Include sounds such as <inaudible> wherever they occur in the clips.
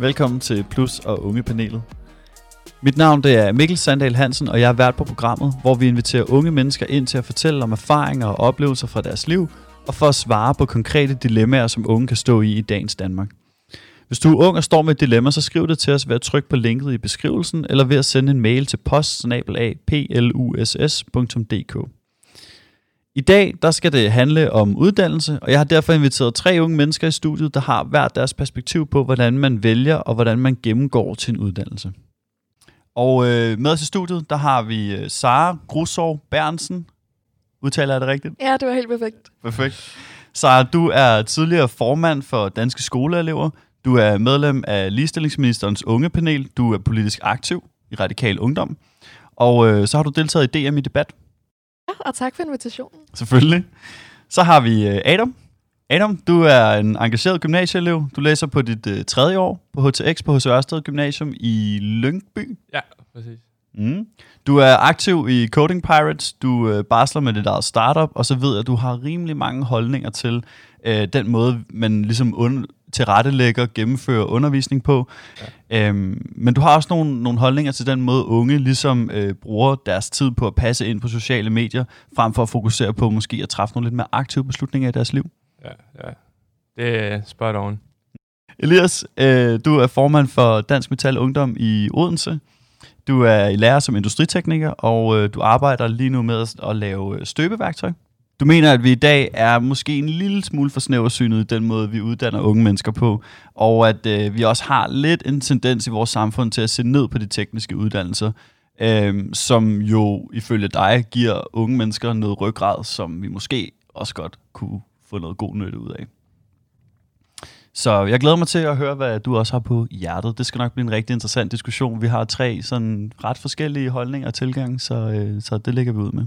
Velkommen til Plus og Unge panelet. Mit navn det er Mikkel Sandal Hansen, og jeg er vært på programmet, hvor vi inviterer unge mennesker ind til at fortælle om erfaringer og oplevelser fra deres liv, og for at svare på konkrete dilemmaer, som unge kan stå i i dagens Danmark. Hvis du er ung og står med et dilemma, så skriv det til os ved at trykke på linket i beskrivelsen, eller ved at sende en mail til post.pluss.dk. I dag der skal det handle om uddannelse, og jeg har derfor inviteret tre unge mennesker i studiet, der har hvert deres perspektiv på, hvordan man vælger og hvordan man gennemgår til en uddannelse. Og øh, med os i studiet, der har vi øh, Sara Grusov Bernsen. Udtaler jeg det rigtigt? Ja, det var helt perfekt. Perfekt. Sara, du er tidligere formand for Danske Skoleelever. Du er medlem af Ligestillingsministerens ungepanel. Du er politisk aktiv i Radikal Ungdom. Og øh, så har du deltaget i DM i debat. Ja, og tak for invitationen. Selvfølgelig. Så har vi øh, Adam. Adam, du er en engageret gymnasieelev. Du læser på dit øh, tredje år på HTX på H.C. Ørsted Gymnasium i Lyngby. Ja, præcis. Mm. Du er aktiv i Coding Pirates, du øh, barsler med dit eget startup, og så ved jeg, at du har rimelig mange holdninger til øh, den måde, man ligesom und- tilrettelægger, gennemfører undervisning på. Ja. Øhm, men du har også nogle, nogle holdninger til den måde, unge ligesom øh, bruger deres tid på at passe ind på sociale medier, frem for at fokusere på måske at træffe nogle lidt mere aktive beslutninger i deres liv. Ja, ja. Det er spot on. Elias, øh, du er formand for Dansk Metal Ungdom i Odense. Du er i lærer som industritekniker, og øh, du arbejder lige nu med at, lave øh, støbeværktøj. Du mener, at vi i dag er måske en lille smule for snæversynet i den måde, vi uddanner unge mennesker på, og at øh, vi også har lidt en tendens i vores samfund til at se ned på de tekniske uddannelser, øh, som jo ifølge dig giver unge mennesker noget ryggrad, som vi måske også godt kunne få noget god nytte ud af. Så jeg glæder mig til at høre, hvad du også har på hjertet. Det skal nok blive en rigtig interessant diskussion. Vi har tre sådan ret forskellige holdninger og tilgang, så, øh, så det lægger vi ud med.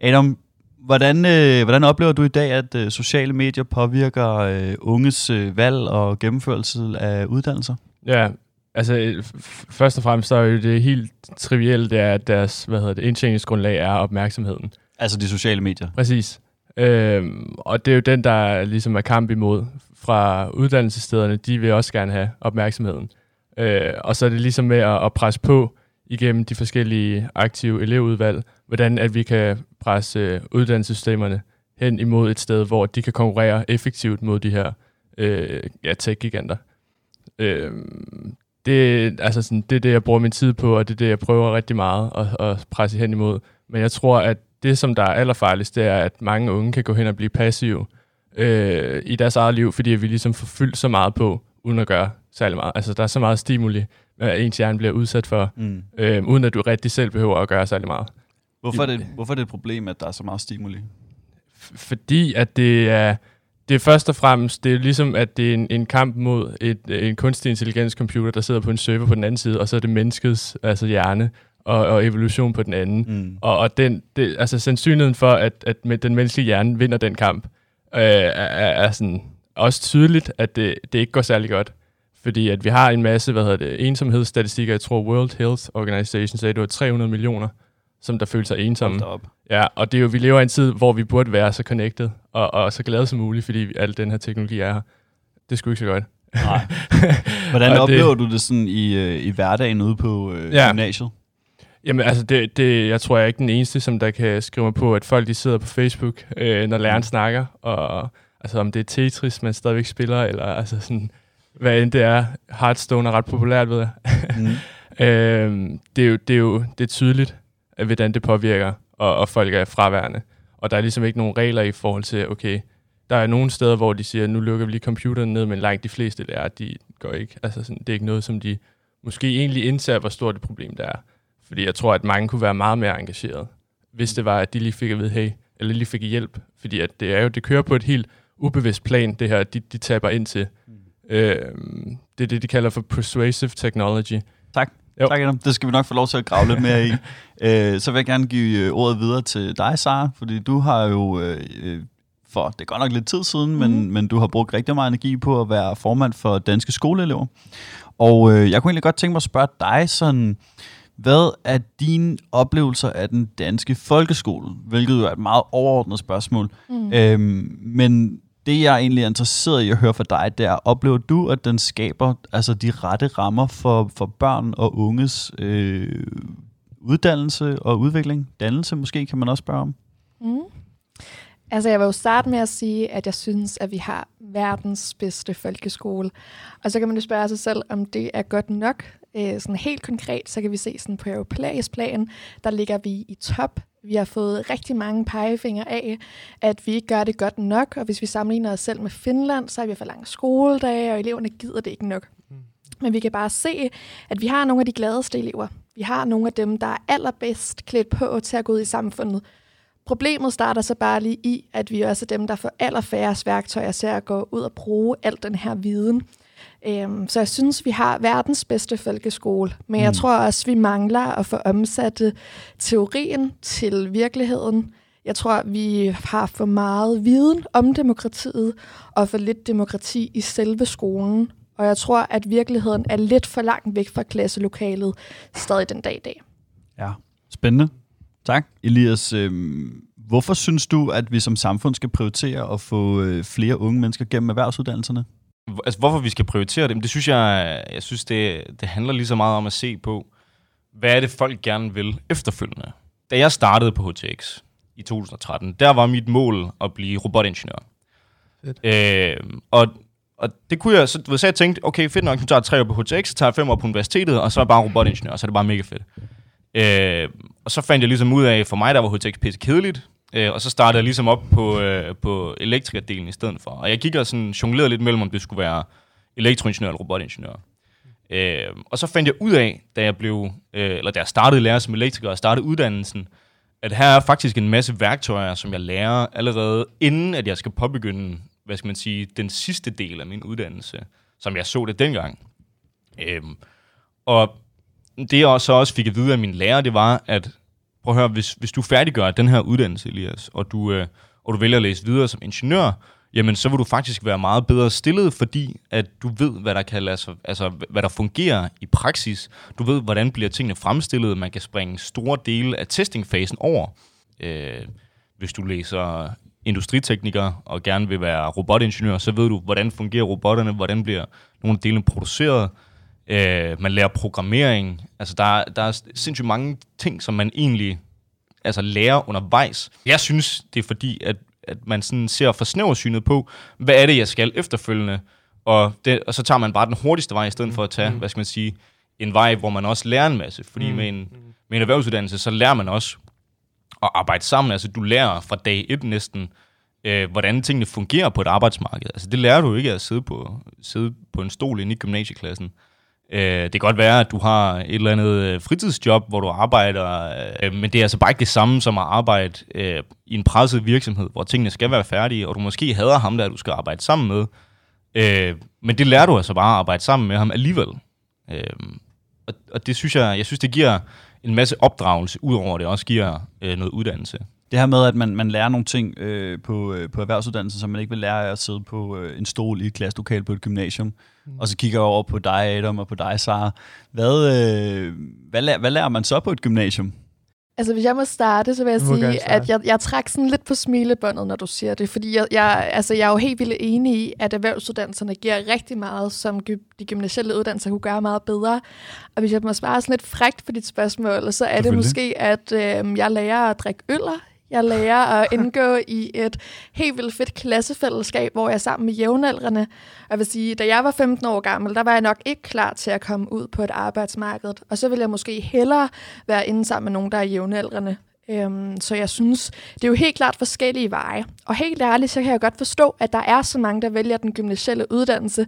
Adam, hvordan, øh, hvordan oplever du i dag, at øh, sociale medier påvirker øh, unges øh, valg og gennemførelse af uddannelser? Ja, altså f- først og fremmest så er det helt trivielle, det er, at deres hvad hedder det, indtjeningsgrundlag er opmærksomheden. Altså de sociale medier. Præcis. Øhm, og det er jo den, der ligesom er kamp imod fra uddannelsesstederne. De vil også gerne have opmærksomheden. Øh, og så er det ligesom med at, at presse på igennem de forskellige aktive elevudvalg, hvordan at vi kan presse øh, uddannelsessystemerne hen imod et sted, hvor de kan konkurrere effektivt mod de her øh, ja, tech-giganter. Øh, det, altså sådan, det er det, jeg bruger min tid på, og det er det, jeg prøver rigtig meget at, at presse hen imod. Men jeg tror, at det, som der er allerfarligst, det er, at mange unge kan gå hen og blive passive øh, i deres eget liv, fordi vi ligesom får fyldt så meget på, uden at gøre særlig meget. Altså, der er så meget stimuli, at ens hjerne bliver udsat for, Mm. øh, uden at du rigtig selv behøver at gøre særlig meget. Hvorfor, er det, hvorfor er det et problem, at der er så meget stimuli? Fordi at det er, det er først og fremmest, det er ligesom, at det er en, en kamp mod et, en kunstig intelligens computer, der sidder på en server på den anden side, og så er det menneskets altså hjerne og, og evolution på den anden. Mm. Og, og den, det, altså sandsynligheden for, at, at med den menneskelige hjerne vinder den kamp, øh, er, er, sådan også tydeligt, at det, det ikke går særlig godt. Fordi at vi har en masse, hvad hedder det, ensomhedsstatistikker. Jeg tror World Health Organization sagde, det var 300 millioner, som der føler sig ensomme. Op. Ja, og det er jo, vi lever i en tid, hvor vi burde være så connected og, og så glade som muligt, fordi al den her teknologi er her. Det skulle ikke så godt. Nej. <laughs> Hvordan Og det- oplever du det sådan i, øh, i hverdagen ude på øh, Ja. gymnasiet? Jamen altså, det, det, jeg tror, jeg er ikke den eneste, som der kan skrive mig på, at folk de sidder på Facebook, øh, når læreren snakker, og altså om det er Tetris, man stadigvæk spiller, eller altså sådan, hvad end det er. Hearthstone er ret populært, ved jeg. Mm. <laughs> øh, det, er jo, det er jo det er tydeligt, hvordan det påvirker, og, og folk er fraværende. Og der er ligesom ikke nogen regler i forhold til, okay, der er nogle steder, hvor de siger, nu lukker vi lige computeren ned, men langt de fleste lærere, de går ikke. Altså sådan, det er ikke noget, som de måske egentlig indser, hvor stort et problem det er. Fordi jeg tror, at mange kunne være meget mere engageret, hvis det var, at de lige fik at vide, hey, eller lige fik hjælp. Fordi at det er jo, det kører på et helt ubevidst plan, det her, de, de taber ind til. Mm. Øh, det er det, de kalder for persuasive technology. Tak. Jo. Tak, Adam. Det skal vi nok få lov til at grave lidt mere i. <laughs> Øh, så vil jeg gerne give øh, ordet videre til dig, Sara, fordi du har jo øh, øh, for, det er godt nok lidt tid siden, mm. men, men du har brugt rigtig meget energi på at være formand for Danske Skoleelever. Og øh, jeg kunne egentlig godt tænke mig at spørge dig sådan, hvad er dine oplevelser af den danske folkeskole? Hvilket jo er et meget overordnet spørgsmål. Mm. Øhm, men det, jeg egentlig er interesseret i at høre fra dig, det er, oplever du, at den skaber altså, de rette rammer for, for børn og unges øh, uddannelse og udvikling? Dannelse måske, kan man også spørge om. Mm. Altså, jeg vil jo starte med at sige, at jeg synes, at vi har verdens bedste folkeskole. Og så kan man jo spørge sig selv, om det er godt nok. Øh, sådan helt konkret, så kan vi se sådan på europæisk plan, der ligger vi i top. Vi har fået rigtig mange pegefingre af, at vi ikke gør det godt nok, og hvis vi sammenligner os selv med Finland, så har vi for lange skoledage, og eleverne gider det ikke nok. Men vi kan bare se, at vi har nogle af de gladeste elever. Vi har nogle af dem, der er allerbedst klædt på til at gå ud i samfundet. Problemet starter så bare lige i, at vi også er dem, der får allerfærrest værktøjer til at gå ud og bruge al den her viden. Øhm, så jeg synes, vi har verdens bedste folkeskole, men mm. jeg tror også, vi mangler at få omsat teorien til virkeligheden. Jeg tror, vi har for meget viden om demokratiet og for lidt demokrati i selve skolen. Og jeg tror, at virkeligheden er lidt for langt væk fra klasselokalet stadig den dag i dag. Ja, spændende. Tak. Elias, øh, hvorfor synes du, at vi som samfund skal prioritere at få øh, flere unge mennesker gennem erhvervsuddannelserne? Altså, hvorfor vi skal prioritere dem, det synes jeg, jeg synes, det, det handler lige så meget om at se på, hvad er det, folk gerne vil efterfølgende. Da jeg startede på HTX i 2013, der var mit mål at blive robotingeniør. Øh, og, og det kunne jeg, så, så jeg tænkte, okay, fedt nok, nu tager jeg tre år på HTX, så tager jeg fem år på universitetet, og så er jeg bare robotingeniør, så er det bare mega fedt. Øh, og så fandt jeg ligesom ud af, for mig der var HTX pisse kedeligt, øh, og så startede jeg ligesom op på, øh, på elektrikerdelen i stedet for. Og jeg gik og sådan jonglerede lidt mellem, om det skulle være elektroingeniør eller robotingeniør. Øh, og så fandt jeg ud af, da jeg blev, øh, eller da jeg startede lære som elektriker og startede uddannelsen, at her er faktisk en masse værktøjer, som jeg lærer allerede inden, at jeg skal påbegynde, hvad skal man sige, den sidste del af min uddannelse, som jeg så det dengang. Øh, og det jeg så også fik at vide af min lærer, det var, at prøv at høre, hvis, hvis du færdiggør den her uddannelse, Elias, og du, øh, og du vælger at læse videre som ingeniør, jamen så vil du faktisk være meget bedre stillet, fordi at du ved, hvad der kan lade sig, altså hvad der fungerer i praksis. Du ved, hvordan bliver tingene fremstillet. Man kan springe store dele af testingfasen over. Øh, hvis du læser industritekniker og gerne vil være robotingeniør, så ved du, hvordan fungerer robotterne, hvordan bliver nogle af delene produceret. Øh, man lærer programmering. Altså, der, der er sindssygt mange ting, som man egentlig altså, lærer undervejs. Jeg synes, det er fordi, at, at man sådan ser for snæversynet på, hvad er det, jeg skal efterfølgende, og, det, og så tager man bare den hurtigste vej, i stedet for at tage, mm. hvad skal man sige, en vej, hvor man også lærer en masse. Fordi mm. med, en, med en erhvervsuddannelse, så lærer man også at arbejde sammen. Altså, du lærer fra dag et næsten, øh, hvordan tingene fungerer på et arbejdsmarked. Altså, det lærer du ikke at sidde på, sidde på en stol inde i gymnasieklassen. Øh, det kan godt være, at du har et eller andet øh, fritidsjob, hvor du arbejder, øh, men det er altså bare ikke det samme som at arbejde øh, i en presset virksomhed, hvor tingene skal være færdige, og du måske hader ham, der du skal arbejde sammen med. Øh, men det lærer du altså bare at arbejde sammen med ham alligevel. Øh, og, og det synes jeg, jeg synes, det giver en masse opdragelse, udover det også giver øh, noget uddannelse. Det her med, at man, man lærer nogle ting øh, på, øh, på erhvervsuddannelsen, som man ikke vil lære af at sidde på øh, en stol i et klasselokale på et gymnasium. Mm. Og så kigger jeg over på dig, Adam, og på dig, Sara. Hvad, øh, hvad, lærer, hvad lærer man så på et gymnasium? Altså, hvis jeg må starte, så vil jeg sige, at jeg, jeg trækker sådan lidt på smilebåndet, når du siger det. Fordi jeg, jeg, altså, jeg er jo helt vildt enig i, at erhvervsuddannelserne giver rigtig meget, som de gymnasielle uddannelser kunne gøre meget bedre. Og hvis jeg må svare sådan lidt frægt på dit spørgsmål, så er det måske, at øh, jeg lærer at drikke øller jeg lærer at indgå i et helt vildt fedt klassefællesskab, hvor jeg er sammen med jævnaldrende. Og jeg vil sige, da jeg var 15 år gammel, der var jeg nok ikke klar til at komme ud på et arbejdsmarked. Og så ville jeg måske hellere være inde sammen med nogen, der er jævnaldrende. Øhm, så jeg synes, det er jo helt klart forskellige veje. Og helt ærligt, så kan jeg godt forstå, at der er så mange, der vælger den gymnasielle uddannelse.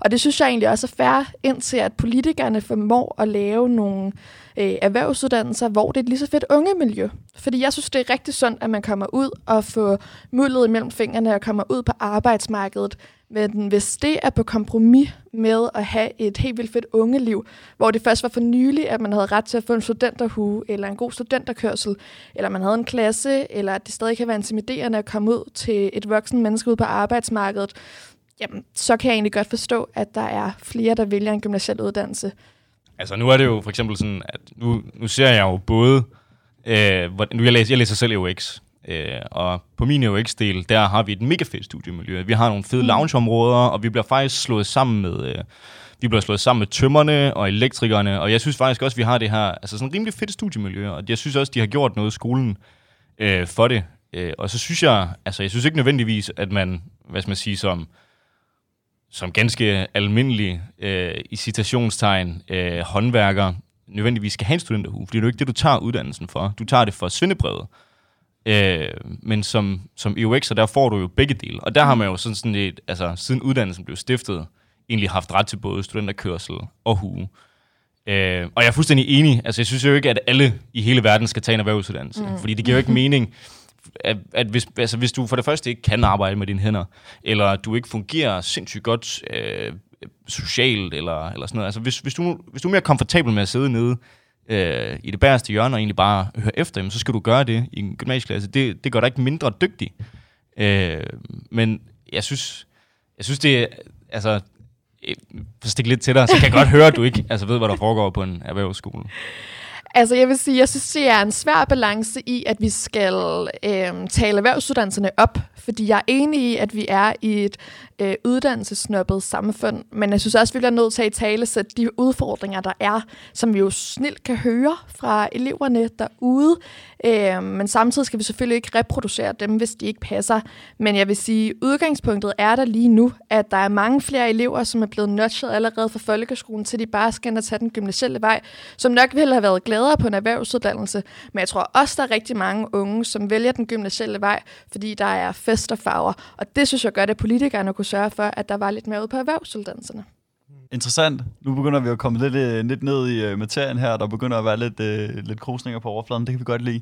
Og det synes jeg egentlig også er fair, indtil at politikerne formår at lave nogle øh, erhvervsuddannelser, hvor det er et lige så fedt ungemiljø. Fordi jeg synes, det er rigtig sundt, at man kommer ud og får mulighed imellem fingrene og kommer ud på arbejdsmarkedet. Men hvis det er på kompromis med at have et helt vildt fedt ungeliv, hvor det først var for nylig, at man havde ret til at få en studenterhue, eller en god studenterkørsel, eller man havde en klasse, eller at det stadig kan være intimiderende at komme ud til et voksen menneske ud på arbejdsmarkedet, jamen, så kan jeg egentlig godt forstå, at der er flere, der vælger en gymnasiel uddannelse. Altså nu er det jo for eksempel sådan, at nu, nu ser jeg jo både, øh, nu jeg læser, jeg læser selv UX, Øh, og på min UX-del, der har vi et mega fedt studiemiljø. Vi har nogle fede mm. loungeområder, og vi bliver faktisk slået sammen med... Øh, vi bliver slået sammen med tømmerne og elektrikerne, og jeg synes faktisk også, at vi har det her, altså sådan rimelig fedt studiemiljø, og jeg synes også, de har gjort noget i skolen øh, for det. Øh, og så synes jeg, altså jeg synes ikke nødvendigvis, at man, hvad skal man sige, som, som ganske almindelig, øh, i citationstegn, øh, håndværker, nødvendigvis skal have en studenterhue, fordi det er jo ikke det, du tager uddannelsen for. Du tager det for svindebrevet. Øh, men som, som EUX'er, der får du jo begge dele. Og der har man jo sådan, sådan et, altså siden uddannelsen blev stiftet, egentlig haft ret til både studenterkørsel og hue. Øh, og jeg er fuldstændig enig. Altså, jeg synes jo ikke, at alle i hele verden skal tage en erhvervsuddannelse. Mm. Fordi det giver jo ikke mening, at, at hvis, altså, hvis du for det første ikke kan arbejde med dine hænder, eller du ikke fungerer sindssygt godt øh, socialt, eller, eller sådan noget. Altså, hvis, hvis, du, hvis du er mere komfortabel med at sidde nede øh, i det bæreste hjørne, og egentlig bare høre efter, jamen, så skal du gøre det i en gymnasieklasse. Det, det gør dig ikke mindre dygtig. Øh, men jeg synes, jeg synes det altså, for stik stikke lidt til dig, så kan jeg godt høre, at du ikke altså, ved, hvad der foregår på en erhvervsskole. Altså, jeg vil sige, jeg synes, det er en svær balance i, at vi skal øh, tale erhvervsuddannelserne op, fordi jeg er enig i, at vi er i et øh, uddannelsesnoppet samfund, men jeg synes også, vi bliver nødt til at tale så de udfordringer, der er, som vi jo snilt kan høre fra eleverne derude, øh, men samtidig skal vi selvfølgelig ikke reproducere dem, hvis de ikke passer. Men jeg vil sige, udgangspunktet er der lige nu, at der er mange flere elever, som er blevet nudget allerede fra folkeskolen, til de bare skal tage den gymnasielle vej, som nok ville have været gladere på en erhvervsuddannelse, men jeg tror også, der er rigtig mange unge, som vælger den gymnasielle vej, fordi der er fest og farver, og det synes jeg gør, at politikerne kunne sørge for, at der var lidt mere ude på erhvervsuddannelserne. Interessant. Nu begynder vi at komme lidt, øh, lidt ned i uh, materien her, der begynder at være lidt, uh, lidt krusninger på overfladen. Det kan vi godt lide.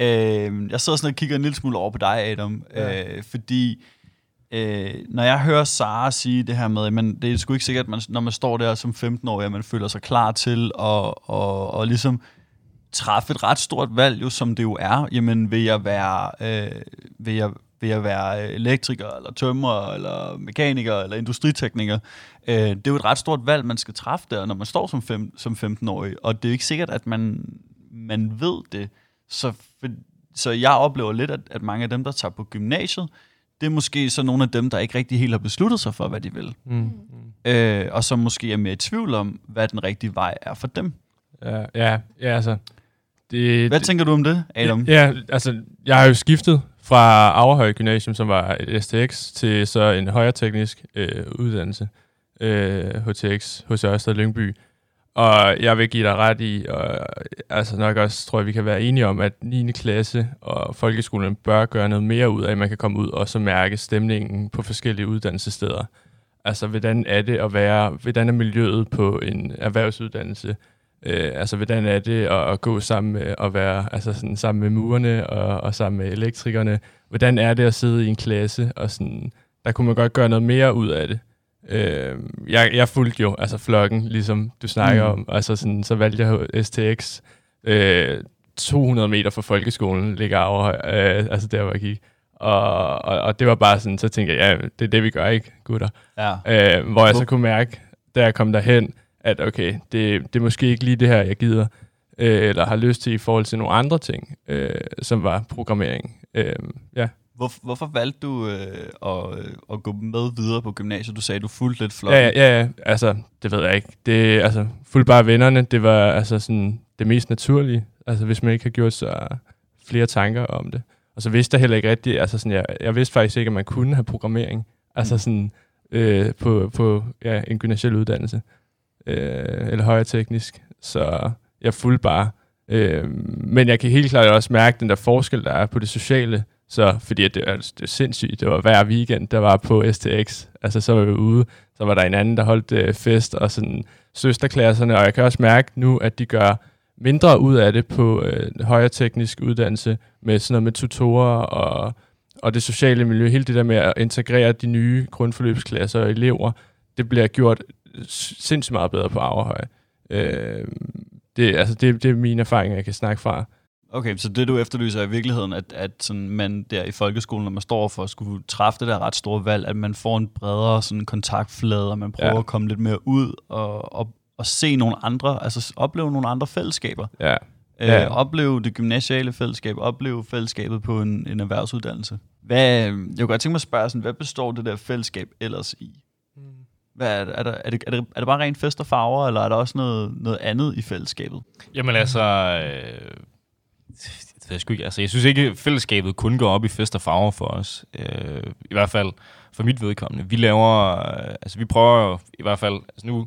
Uh, jeg sidder sådan og kigger en lille smule over på dig, Adam, ja. uh, fordi uh, når jeg hører Sara sige det her med, men det er sgu ikke sikkert, at man, når man står der som 15-årig, at man føler sig klar til at og, og ligesom træffe et ret stort valg, jo, som det jo er. Jamen, vil jeg være, øh, vil jeg, vil jeg være elektriker, eller tømrer, eller mekaniker, eller industritekniker. Øh, det er jo et ret stort valg, man skal træffe der, når man står som, fem, som 15-årig, og det er ikke sikkert, at man, man ved det. Så, så jeg oplever lidt, at, at mange af dem, der tager på gymnasiet, det er måske så nogle af dem, der ikke rigtig helt har besluttet sig for, hvad de vil. Mm. Mm. Øh, og som måske er mere i tvivl om, hvad den rigtige vej er for dem. Ja, ja, ja altså... Det, hvad tænker du om det, Adam? Ja, altså, jeg har jo skiftet fra Aarhøj Gymnasium, som var et STX, til så en højere teknisk øh, uddannelse, øh, HTX, hos Ørsted Lyngby. Og jeg vil give dig ret i, og altså nok også tror jeg, vi kan være enige om, at 9. klasse og folkeskolen bør gøre noget mere ud af, at man kan komme ud og så mærke stemningen på forskellige uddannelsessteder. Altså, hvordan er det at være, hvordan er miljøet på en erhvervsuddannelse? Øh, altså, hvordan er det at, at gå sammen med, at være altså sådan, sammen med murerne og, og sammen med elektrikerne? Hvordan er det at sidde i en klasse? Og sådan, der kunne man godt gøre noget mere ud af det. Øh, jeg, jeg fulgte jo altså flokken, ligesom du snakker mm. om. Altså sådan, så valgte jeg STX. Øh, 200 meter fra folkeskolen ligger over, øh, altså der, hvor jeg gik. Og, og, og det var bare sådan, så tænkte jeg, ja, det er det, vi gør, ikke, gutter? Ja. Øh, hvor jeg så kunne mærke, da jeg kom derhen, at okay, det, det er måske ikke lige det her, jeg gider, øh, eller har lyst til i forhold til nogle andre ting, øh, som var programmering. Øh, ja. Hvor, hvorfor valgte du øh, at, at gå med videre på gymnasiet? Du sagde, du fulgte lidt flot. Ja, ja, ja, altså, det ved jeg ikke. Det, altså, fuldt bare vennerne, det var altså sådan det mest naturlige. Altså, hvis man ikke har gjort sig flere tanker om det. Og så vidste jeg heller ikke rigtigt, altså sådan, jeg, jeg vidste faktisk ikke, at man kunne have programmering. Altså mm. sådan, øh, på, på ja, en gymnasiel uddannelse øh, eller højere teknisk. Så jeg fulgte bare. Øh, men jeg kan helt klart også mærke den der forskel, der er på det sociale. Så, fordi det er, det er sindssygt. Det var hver weekend, der var på STX. Altså, så var vi ude. Så var der en anden, der holdt øh, fest, og sådan søsterklasserne. Og jeg kan også mærke nu, at de gør mindre ud af det på øh, højere teknisk uddannelse, med sådan noget med tutorer og, og det sociale miljø. Hele det der med at integrere de nye grundforløbsklasser og elever, det bliver gjort sindssygt meget bedre på Averhøj. Øh, det, altså det, det er mine erfaringer, jeg kan snakke fra. Okay, så det du efterlyser er i virkeligheden, at, at sådan man der i folkeskolen, når man står for at skulle træffe det der ret store valg, at man får en bredere sådan kontaktflade, og man prøver ja. at komme lidt mere ud og, og, og se nogle andre, altså opleve nogle andre fællesskaber. Ja. Øh, ja. Opleve det gymnasiale fællesskab, opleve fællesskabet på en, en erhvervsuddannelse. Hvad, jeg kunne godt tænke mig at spørge, sådan, hvad består det der fællesskab ellers i? Hvad er, er, der, er, det, er, det, er det bare rent fest og farver, eller er der også noget, noget andet i fællesskabet? Jamen altså, øh, det jeg, ikke. Altså, jeg synes ikke, at fællesskabet kun går op i fest og farver for os. Øh, I hvert fald for mit vedkommende. Vi laver, øh, altså vi prøver i hvert fald, altså nu,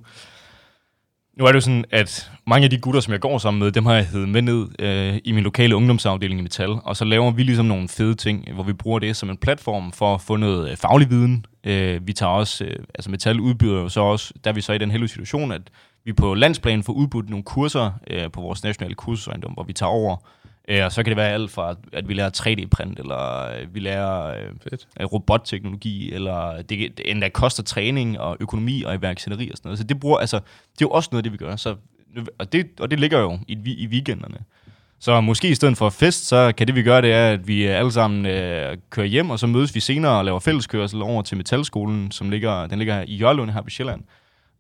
nu er det jo sådan, at mange af de gutter, som jeg går sammen med, dem har jeg heddet med ned øh, i min lokale ungdomsafdeling i Metal, og så laver vi ligesom nogle fede ting, hvor vi bruger det som en platform for at få noget øh, faglig viden. Øh, vi tager også, øh, altså Metal udbyder jo så også, der er vi så i den heldige situation, at vi på landsplan får udbudt nogle kurser øh, på vores nationale kursejendom, hvor vi tager over Øh, og så kan det være alt fra, at vi lærer 3D-print, eller øh, vi lærer øh, robotteknologi, eller det, det endda koster træning og økonomi og iværksætteri og sådan noget. Så det, bruger, altså, det er jo også noget, det vi gør. Så, og, det, og det ligger jo i, i weekenderne. Så måske i stedet for fest, så kan det vi gøre, det er, at vi alle sammen øh, kører hjem, og så mødes vi senere og laver fælleskørsel over til Metalskolen, som ligger, den ligger i Jørlund her på Sjælland.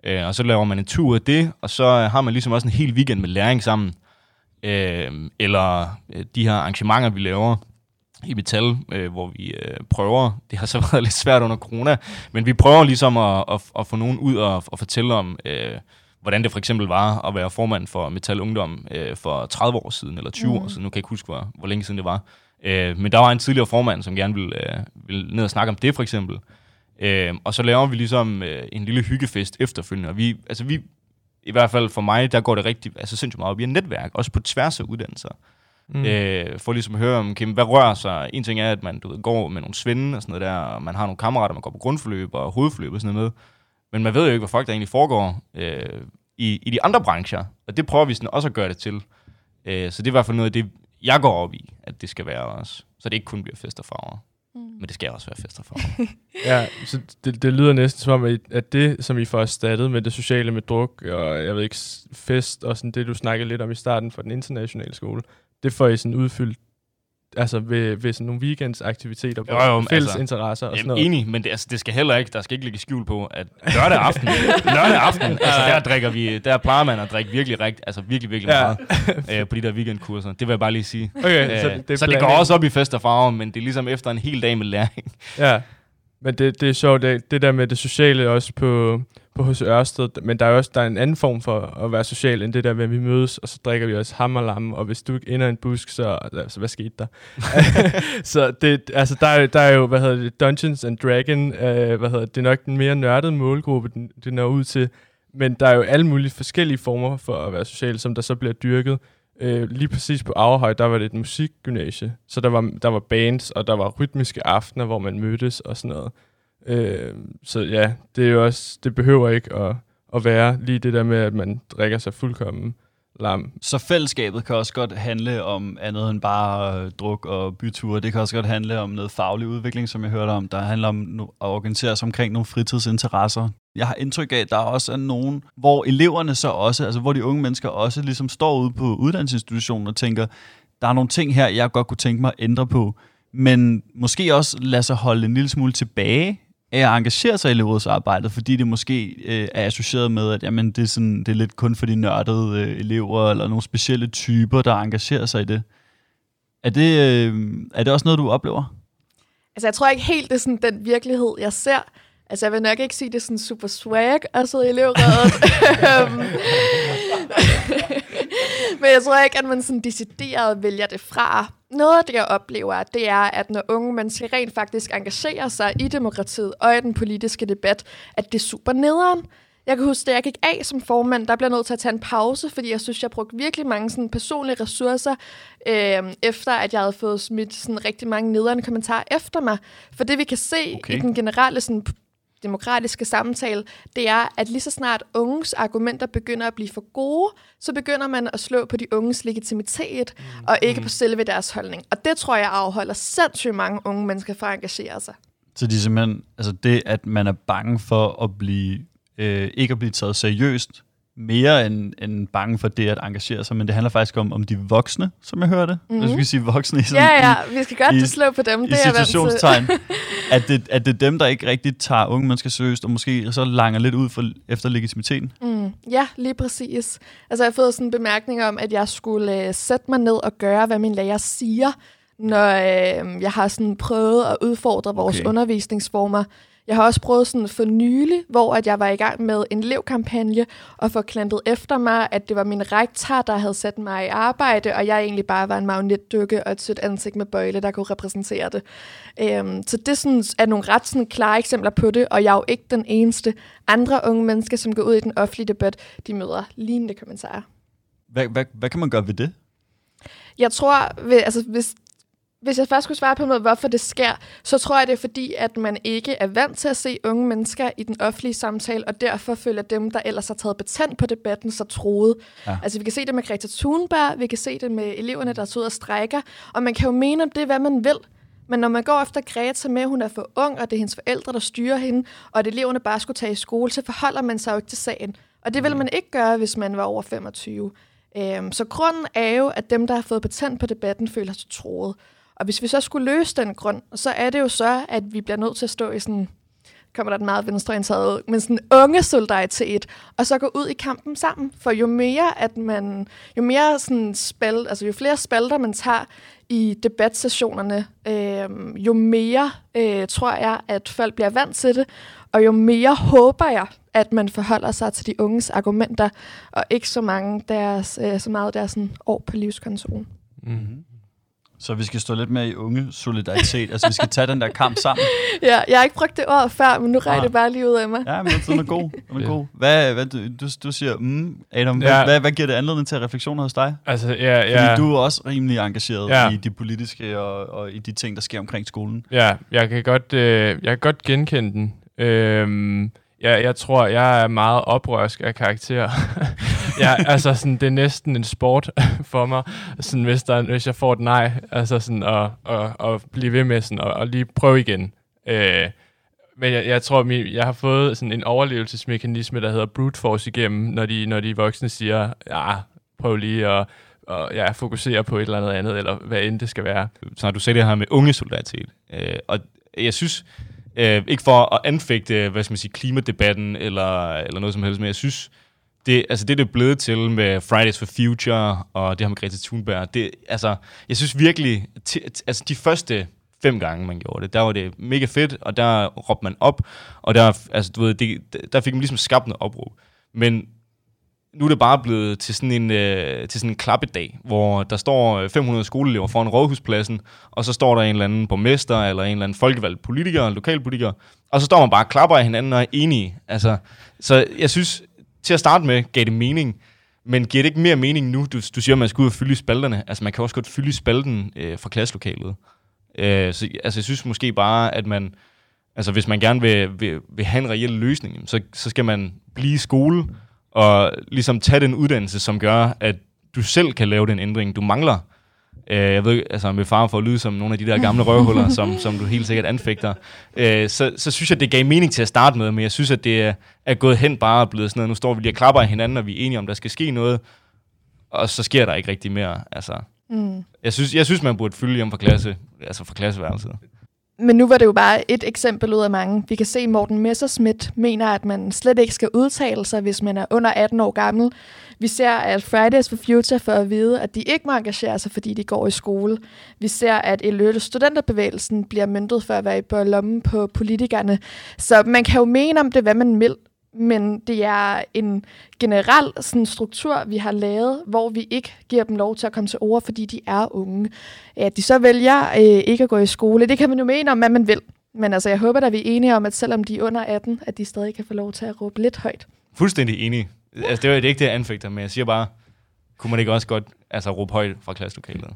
Øh, og så laver man en tur af det, og så har man ligesom også en hel weekend med læring sammen øh, eller øh, de her arrangementer, vi laver i Metal, øh, hvor vi øh, prøver, det har så <laughs> været lidt svært under corona, men vi prøver ligesom at, at, at få nogen ud og, at fortælle om, øh, hvordan det for eksempel var at være formand for Metal Ungdom øh, for 30 år siden, eller 20 mm. år siden, nu kan jeg ikke huske, hvor, hvor længe siden det var. Øh, men der var en tidligere formand, som gerne ville, øh, ville ned og snakke om det for eksempel. Øh, og så laver vi ligesom øh, en lille hyggefest efterfølgende, og vi, altså vi, i hvert fald for mig, der går det rigtig, altså sindssygt meget op i netværk, også på tværs af uddannelser. Mm. Øh, for ligesom at høre om, okay, hvad rører sig? En ting er, at man du ved, går med nogle svinde og sådan noget der, og man har nogle kammerater, man går på grundforløb og hovedforløb og sådan noget med. Men man ved jo ikke, hvad folk der egentlig foregår øh, i, i de andre brancher. Og det prøver vi sådan også at gøre det til. Øh, så det er i hvert fald noget af det, jeg går op i, at det skal være også. Så det ikke kun bliver fest og farver. Mm. Men det skal også være fester for <laughs> Ja, så det, det lyder næsten som om, at det, som I får erstattet med det sociale med druk, og jeg ved ikke, fest, og sådan det, du snakkede lidt om i starten for den internationale skole, det får I sådan udfyldt altså ved, ved sådan nogle weekendsaktiviteter jo, jo, fælles altså, interesser og sådan noget. Enig, men det, altså, det skal heller ikke, der skal ikke ligge skjul på, at lørdag aften, <laughs> lørdag aften, altså der drikker vi, der plejer man at drikke virkelig rigt, altså virkelig, virkelig ja. meget øh, på de der weekendkurser. Det vil jeg bare lige sige. Okay, øh, så det, så det går også op i fest og farver, men det er ligesom efter en hel dag med læring. Ja, men det, det er sjovt, det, det der med det sociale også på, på hos Ørsted, men der er også der er en anden form for at være social, end det der at vi mødes, og så drikker vi også hammerlam, og hvis du ikke ender en busk, så altså, hvad skete der? <laughs> så det, altså, der, er, der er jo, hvad hedder det, Dungeons and Dragon, øh, hvad hedder det, det er nok den mere nørdede målgruppe, den, det når ud til, men der er jo alle mulige forskellige former for at være social, som der så bliver dyrket. Øh, lige præcis på Aarhøj, der var det et musikgymnasie, så der var, der var bands, og der var rytmiske aftener, hvor man mødtes og sådan noget. Øh, så ja, det er jo også, det behøver ikke at, at være lige det der med, at man drikker sig fuldkommen lam. Så fællesskabet kan også godt handle om andet end bare øh, druk og byture. Det kan også godt handle om noget faglig udvikling, som jeg hørte om. Der handler om at organisere sig omkring nogle fritidsinteresser. Jeg har indtryk af, at der også er nogen, hvor eleverne så også, altså hvor de unge mennesker også ligesom står ude på uddannelsesinstitutionen og tænker, der er nogle ting her, jeg godt kunne tænke mig at ændre på, men måske også lade sig holde en lille smule tilbage at engagere sig i elevrådsarbejdet, fordi det måske øh, er associeret med, at jamen, det, er sådan, det er lidt kun for de nørdede øh, elever, eller nogle specielle typer, der engagerer sig i det. Er det, øh, er det også noget, du oplever? Altså, jeg tror ikke helt, det er sådan den virkelighed, jeg ser. Altså, jeg vil nok ikke sige, det er sådan super swag at sidde i elevrådet. <laughs> <laughs> Men jeg tror ikke, at man sådan decideret vælger det fra. Noget af det, jeg oplever, det er, at når unge mennesker rent faktisk engagerer sig i demokratiet og i den politiske debat, at det er super nederen. Jeg kan huske, at jeg gik af som formand, der blev nødt til at tage en pause, fordi jeg synes, jeg brugte virkelig mange sådan, personlige ressourcer, øh, efter at jeg havde fået smidt sådan, rigtig mange nederen kommentarer efter mig. For det vi kan se okay. i den generelle sådan, demokratiske samtale, det er, at lige så snart unges argumenter begynder at blive for gode, så begynder man at slå på de unges legitimitet, mm. og ikke på selve deres holdning. Og det tror jeg afholder sindssygt mange unge mennesker fra at engagere sig. Så de simpelthen, altså det, at man er bange for at blive, øh, ikke at blive taget seriøst, mere end, end bange for det at engagere sig, men det handler faktisk om, om de voksne, som jeg hørte. Mm-hmm. Hvis vi skal sige voksne i sådan, Ja, ja, vi skal godt i, slå på dem. Det er situationstegn. <laughs> at, det, at det er dem, der ikke rigtig tager unge mennesker seriøst, og måske så langer lidt ud for, efter legitimiteten? Mm, ja, lige præcis. Altså, jeg har fået sådan en bemærkning om, at jeg skulle øh, sætte mig ned og gøre, hvad min lærer siger, når øh, jeg har sådan prøvet at udfordre vores okay. undervisningsformer. Jeg har også prøvet sådan for nylig, hvor at jeg var i gang med en elevkampagne og få klantet efter mig, at det var min rektor, der havde sat mig i arbejde, og jeg egentlig bare var en magnetdukke og et sødt ansigt med bøjle, der kunne repræsentere det. Øhm, så det sådan, er nogle ret sådan, klare eksempler på det, og jeg er jo ikke den eneste. Andre unge mennesker, som går ud i den offentlige debat, de møder lignende kommentarer. Hvad, hvad, hvad kan man gøre ved det? Jeg tror, altså, hvis hvis jeg først skulle svare på noget, hvorfor det sker, så tror jeg, det er fordi, at man ikke er vant til at se unge mennesker i den offentlige samtale, og derfor føler dem, der ellers har taget betent på debatten, så troet. Ja. Altså, vi kan se det med Greta Thunberg, vi kan se det med eleverne, der tager ud og strækker, og man kan jo mene om det, hvad man vil. Men når man går efter Greta med, at hun er for ung, og det er hendes forældre, der styrer hende, og at eleverne bare skulle tage i skole, så forholder man sig jo ikke til sagen. Og det vil mm. man ikke gøre, hvis man var over 25. Øhm, så grunden er jo, at dem, der har fået patent på debatten, føler sig troet. Og hvis vi så skulle løse den grund, så er det jo så, at vi bliver nødt til at stå i sådan, kommer der den meget venstreorienterede, men sådan unge solidaritet, og så gå ud i kampen sammen. For jo mere, at man, jo mere sådan spal, altså jo flere spalter man tager i debatsessionerne, øh, jo mere øh, tror jeg, at folk bliver vant til det, og jo mere håber jeg, at man forholder sig til de unges argumenter, og ikke så, mange deres, øh, så meget deres sådan, år på livskontoren. Mm-hmm. Så vi skal stå lidt mere i unge solidaritet. altså, vi skal tage den der kamp sammen. <laughs> Ja, jeg har ikke brugt det ord før, men nu regner det bare lige ud af mig. Ja, men den er god. Den er <laughs> god. Hvad, hvad du, du, du siger, mm, Adam, ja. hvad, hvad, hvad giver det anledning til refleksioner hos dig? Altså, ja, ja. Fordi du er også rimelig engageret ja. i de politiske og, og i de ting, der sker omkring skolen. Ja, jeg kan godt, øh, jeg kan godt genkende den. Øhm, jeg, jeg tror, jeg er meget oprørsk af karakter. <laughs> ja, altså sådan, det er næsten en sport <laughs> for mig, sådan, hvis, der, hvis jeg får et nej, altså sådan at, at, at blive ved med sådan, at, at lige prøve igen. Øh, men jeg, jeg tror, min, jeg har fået sådan en overlevelsesmekanisme, der hedder brute force igennem, når de, når de voksne siger, ja, prøv lige at og ja, fokusere på et eller andet andet, eller hvad end det skal være. Så du sagde det her med unge solidaritet, øh, og jeg synes, øh, ikke for at anfægte, hvad skal man sige, klimadebatten, eller, eller noget som helst, men jeg synes, det, altså det, det er blevet til med Fridays for Future og det her med Greta Thunberg, det, altså, jeg synes virkelig, t- altså de første fem gange, man gjorde det, der var det mega fedt, og der råbte man op, og der, altså, du ved, det, der fik man ligesom skabt noget opråb. Men nu er det bare blevet til sådan en, øh, til sådan en klappedag, hvor der står øh, 500 skoleelever foran rådhuspladsen, og så står der en eller anden borgmester, eller en eller anden folkevalgt politiker, lokalpolitiker, og så står man bare og klapper af hinanden og er enige. Altså, så jeg synes, til at starte med gav det mening, men giver det ikke mere mening nu? Du, du siger, at man skal ud og fylde spalterne. Altså, man kan også godt fylde spalten øh, fra klasselokalet. Øh, så altså, jeg synes måske bare, at man... Altså, hvis man gerne vil, vil, vil have en reel løsning, så, så skal man blive i skole og ligesom tage den uddannelse, som gør, at du selv kan lave den ændring, du mangler. Øh, jeg ved, altså med far for at lyde som nogle af de der gamle røvhuller, som, som du helt sikkert anfægter, øh, så, så synes jeg, det gav mening til at starte med, men jeg synes, at det er, er gået hen bare og blevet sådan noget, nu står vi lige og klapper af hinanden, og vi er enige om, der skal ske noget, og så sker der ikke rigtig mere. Altså, mm. jeg, synes, jeg synes, man burde fylde hjem fra, klasse, altså fra klasseværelset. Men nu var det jo bare et eksempel ud af mange. Vi kan se, at Morten Messerschmidt mener, at man slet ikke skal udtale sig, hvis man er under 18 år gammel. Vi ser, at Fridays for Future får at vide, at de ikke må engagere sig, fordi de går i skole. Vi ser, at Eløte studenterbevægelsen bliver myndet for at være i lommen på politikerne. Så man kan jo mene om det, hvad man vil, men det er en generel sådan, struktur, vi har lavet, hvor vi ikke giver dem lov til at komme til ord, fordi de er unge. At de så vælger øh, ikke at gå i skole, det kan man jo mene om, hvad man vil. Men altså, jeg håber, at vi er enige om, at selvom de er under 18, at de stadig kan få lov til at råbe lidt højt. Fuldstændig enig. Altså, det er ikke det, jeg anfægter, men jeg siger bare, kunne man ikke også godt altså, råbe højt fra klasselokalet?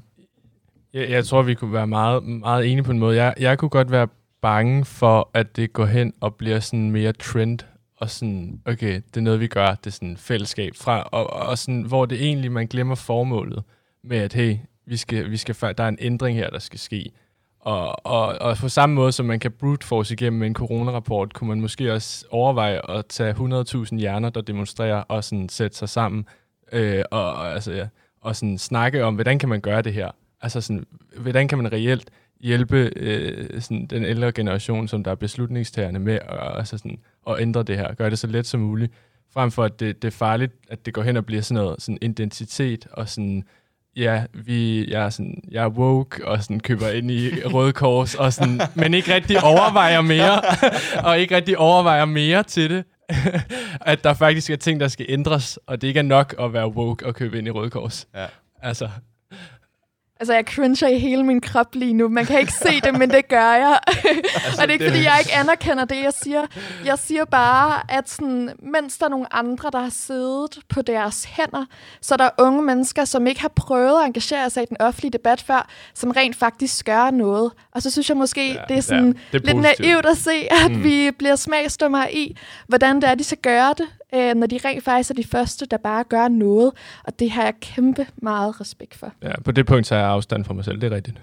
Jeg, jeg tror, vi kunne være meget, meget enige på en måde. Jeg, jeg kunne godt være bange for, at det går hen og bliver sådan mere trend og sådan, okay, det er noget, vi gør, det er sådan fællesskab fra, og, og sådan, hvor det egentlig, man glemmer formålet med, at hey, vi skal, vi skal, der er en ændring her, der skal ske. Og, og, og på samme måde, som man kan brute force igennem en coronarapport, kunne man måske også overveje at tage 100.000 hjerner, der demonstrerer, og sådan sætte sig sammen, øh, og, og, altså, ja, og sådan snakke om, hvordan kan man gøre det her? Altså sådan, hvordan kan man reelt hjælpe øh, sådan den ældre generation, som der er beslutningstagerne med at, altså sådan, at ændre det her, gøre det så let som muligt, frem for at det, det er farligt, at det går hen og bliver sådan noget sådan identitet og sådan ja, vi, jeg, er sådan, jeg er woke, og sådan køber ind i <laughs> Røde Kors, og sådan, men ikke rigtig overvejer mere, <laughs> og ikke rigtig overvejer mere til det. <laughs> at der faktisk er ting, der skal ændres, og det ikke er nok at være woke og købe ind i Røde Kors. Ja. Altså, Altså, jeg cringer i hele min krop lige nu. Man kan ikke se det, men det gør jeg. <laughs> altså, og det er ikke, fordi jeg ikke anerkender det, jeg siger. Jeg siger bare, at sådan, mens der er nogle andre, der har siddet på deres hænder, så er der unge mennesker, som ikke har prøvet at engagere sig i den offentlige debat før, som rent faktisk gør noget. Og så synes jeg måske, ja, det er sådan ja, det er lidt naivt at se, at mm. vi bliver smagsdommer i, hvordan det er, de skal gøre det øh, når de rent faktisk er de første, der bare gør noget. Og det har jeg kæmpe meget respekt for. Ja, på det punkt tager jeg afstand for mig selv, det er rigtigt.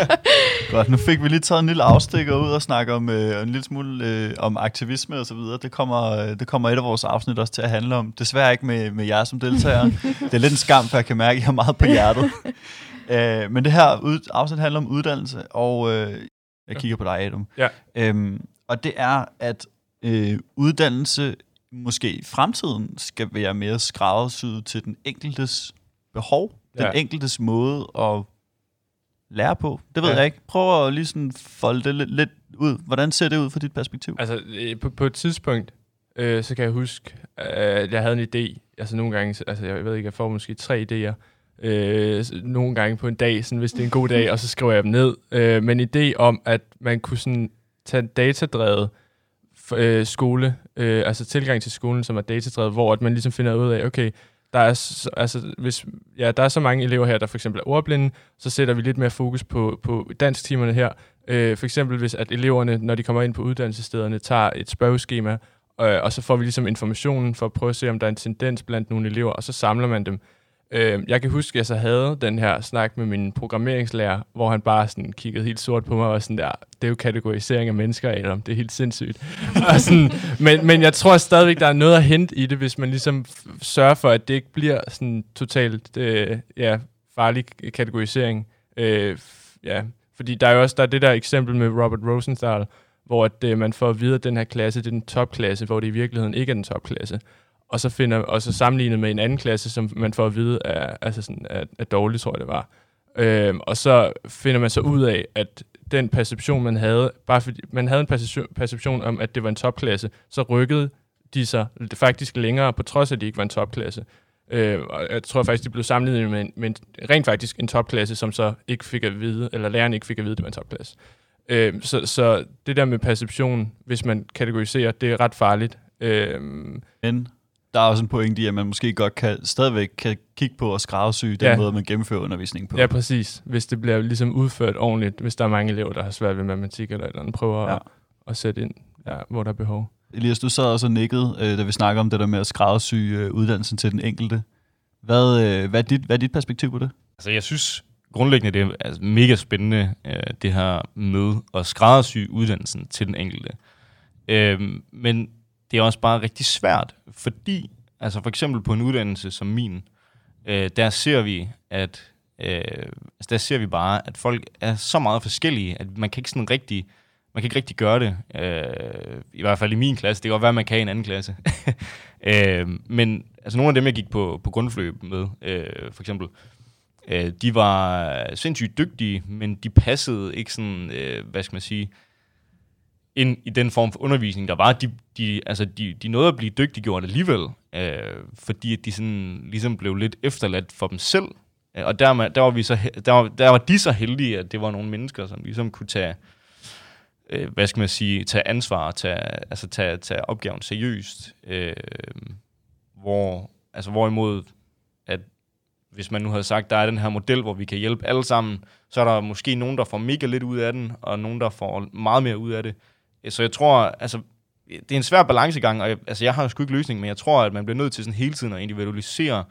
<laughs> Godt, nu fik vi lige taget en lille afstikker ud og snakke om øh, en lille smule øh, om aktivisme og så videre. Det kommer, øh, det kommer et af vores afsnit også til at handle om. Desværre ikke med, med jer som deltagere. <laughs> det er lidt en skam, for jeg kan mærke, at jeg har meget på hjertet. <laughs> øh, men det her ud, afsnit handler om uddannelse, og øh, jeg kigger på dig, Adam. Ja. Øhm, og det er, at øh, uddannelse måske i fremtiden skal være mere skræddersyet til den enkeltes behov, ja. den enkeltes måde at lære på. Det ved ja. jeg ikke. Prøv at lige sådan folde det lidt, lidt ud. Hvordan ser det ud fra dit perspektiv? Altså, øh, på, på et tidspunkt, øh, så kan jeg huske, at jeg havde en idé. Altså nogle gange, altså jeg ved ikke, jeg får måske tre idéer. Øh, nogle gange på en dag, sådan, hvis det er en god dag, og så skriver jeg dem ned. Øh, men idé om, at man kunne sådan tage datadrevet øh, skole, øh, altså tilgang til skolen, som er datadrevet, hvor at man ligesom finder ud af, okay, der er, altså, hvis, ja, der er så mange elever her, der for eksempel er ordblinde, så sætter vi lidt mere fokus på, på dansktimerne her. Øh, for eksempel hvis at eleverne, når de kommer ind på uddannelsesstederne, tager et spørgeskema, øh, og så får vi ligesom informationen for at prøve at se, om der er en tendens blandt nogle elever, og så samler man dem. Øh, jeg kan huske, at jeg så havde den her snak med min programmeringslærer, hvor han bare sådan kiggede helt sort på mig og var sådan der, det er jo kategorisering af mennesker, eller det er helt sindssygt. <laughs> og sådan, men, men jeg tror stadigvæk, der er noget at hente i det, hvis man ligesom sørger for, at det ikke bliver sådan totalt øh, ja, farlig kategorisering. Øh, ja, fordi der er jo også der er det der eksempel med Robert Rosenthal, hvor at, øh, man får at vide, at den her klasse det er den topklasse, hvor det i virkeligheden ikke er den topklasse og så, finder, og så sammenlignet med en anden klasse, som man får at vide er, altså sådan, er, er dårlig, tror jeg det var. Øhm, og så finder man så ud af, at den perception, man havde, bare fordi man havde en perception, perception om, at det var en topklasse, så rykkede de sig faktisk længere, på trods af, at de ikke var en topklasse. Øh, og jeg tror faktisk, de blev sammenlignet med, en, med en, rent faktisk en topklasse, som så ikke fik at vide, eller læreren ikke fik at vide, at det var en topklasse. Øh, så, så det der med perception, hvis man kategoriserer, det er ret farligt. Øh, Men der er også en pointe i, at man måske godt kan, stadigvæk kan kigge på og skræddersy den ja. måde, man gennemfører undervisningen på. Ja, præcis. Hvis det bliver ligesom udført ordentligt, hvis der er mange elever, der har svært ved matematik eller eller andet, prøver ja. at, at sætte ind, ja, hvor der er behov. Elias, du sad også og nikkede, øh, da vi snakker om det der med at skræddersy øh, uddannelsen til den enkelte. Hvad, øh, hvad, er dit, hvad er dit perspektiv på det? Altså, jeg synes grundlæggende, det er altså, mega spændende, øh, det her med at skræddersy uddannelsen til den enkelte. Øh, men det er også bare rigtig svært, fordi altså for eksempel på en uddannelse som min, øh, der ser vi, at øh, altså der ser vi bare, at folk er så meget forskellige, at man kan ikke sådan rigtig, man kan ikke rigtig gøre det. Øh, I hvert fald i min klasse. Det kan godt være, man kan i en anden klasse. <laughs> øh, men altså nogle af dem, jeg gik på, på grundforløb med, øh, for eksempel, øh, de var sindssygt dygtige, men de passede ikke sådan, øh, hvad skal man sige, ind i den form for undervisning, der var. De, de, altså, de, de nåede at blive dygtiggjort alligevel, øh, fordi de sådan, ligesom blev lidt efterladt for dem selv. Øh, og der, der, var vi så, der, var, der var de så heldige, at det var nogle mennesker, som ligesom kunne tage, øh, hvad skal man sige, tage ansvar, tage, altså tage, tage opgaven seriøst. Øh, hvor, altså hvorimod, at hvis man nu havde sagt, der er den her model, hvor vi kan hjælpe alle sammen, så er der måske nogen, der får mega lidt ud af den, og nogen, der får meget mere ud af det. Så jeg tror, altså, det er en svær balancegang, og jeg, altså, jeg har jo sgu ikke løsning, men jeg tror, at man bliver nødt til sådan hele tiden at individualisere,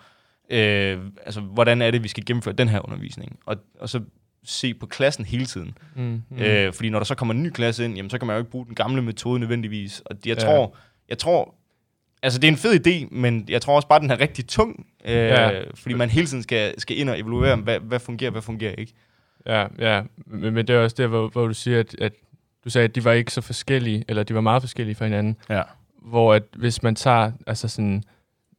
øh, altså, hvordan er det, vi skal gennemføre den her undervisning, og, og så se på klassen hele tiden. Mm, mm. Øh, fordi når der så kommer en ny klasse ind, jamen, så kan man jo ikke bruge den gamle metode nødvendigvis, og jeg ja. tror, jeg tror, altså det er en fed idé, men jeg tror også bare, den er rigtig tung, øh, ja. fordi man hele tiden skal, skal ind og evaluere, hvad, hvad fungerer, hvad fungerer ikke. Ja, ja. Men, men det er også der, hvor, hvor du siger, at, at du sagde, at de var ikke så forskellige, eller de var meget forskellige fra hinanden. Ja. Hvor at hvis man tager, altså sådan,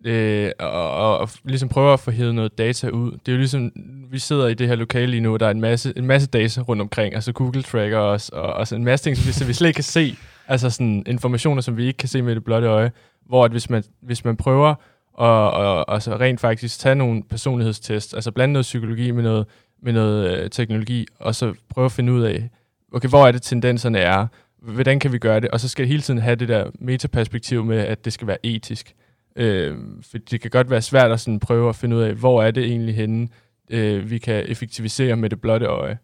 øh, og, og, og ligesom prøver at få hævet noget data ud. Det er jo ligesom, vi sidder i det her lokale lige nu, og der er en masse, en masse data rundt omkring, altså Google Tracker os, og, og så en masse ting, som vi, så vi slet ikke kan se, altså sådan informationer, som vi ikke kan se med det blotte øje, hvor at hvis man, hvis man prøver og, og, og så rent faktisk tage nogle personlighedstest, altså blande noget psykologi med noget, med noget øh, teknologi, og så prøve at finde ud af, okay, hvor er det tendenserne er, hvordan kan vi gøre det, og så skal jeg hele tiden have det der metaperspektiv med, at det skal være etisk. Øh, for det kan godt være svært at sådan prøve at finde ud af, hvor er det egentlig henne, øh, vi kan effektivisere med det blotte øje,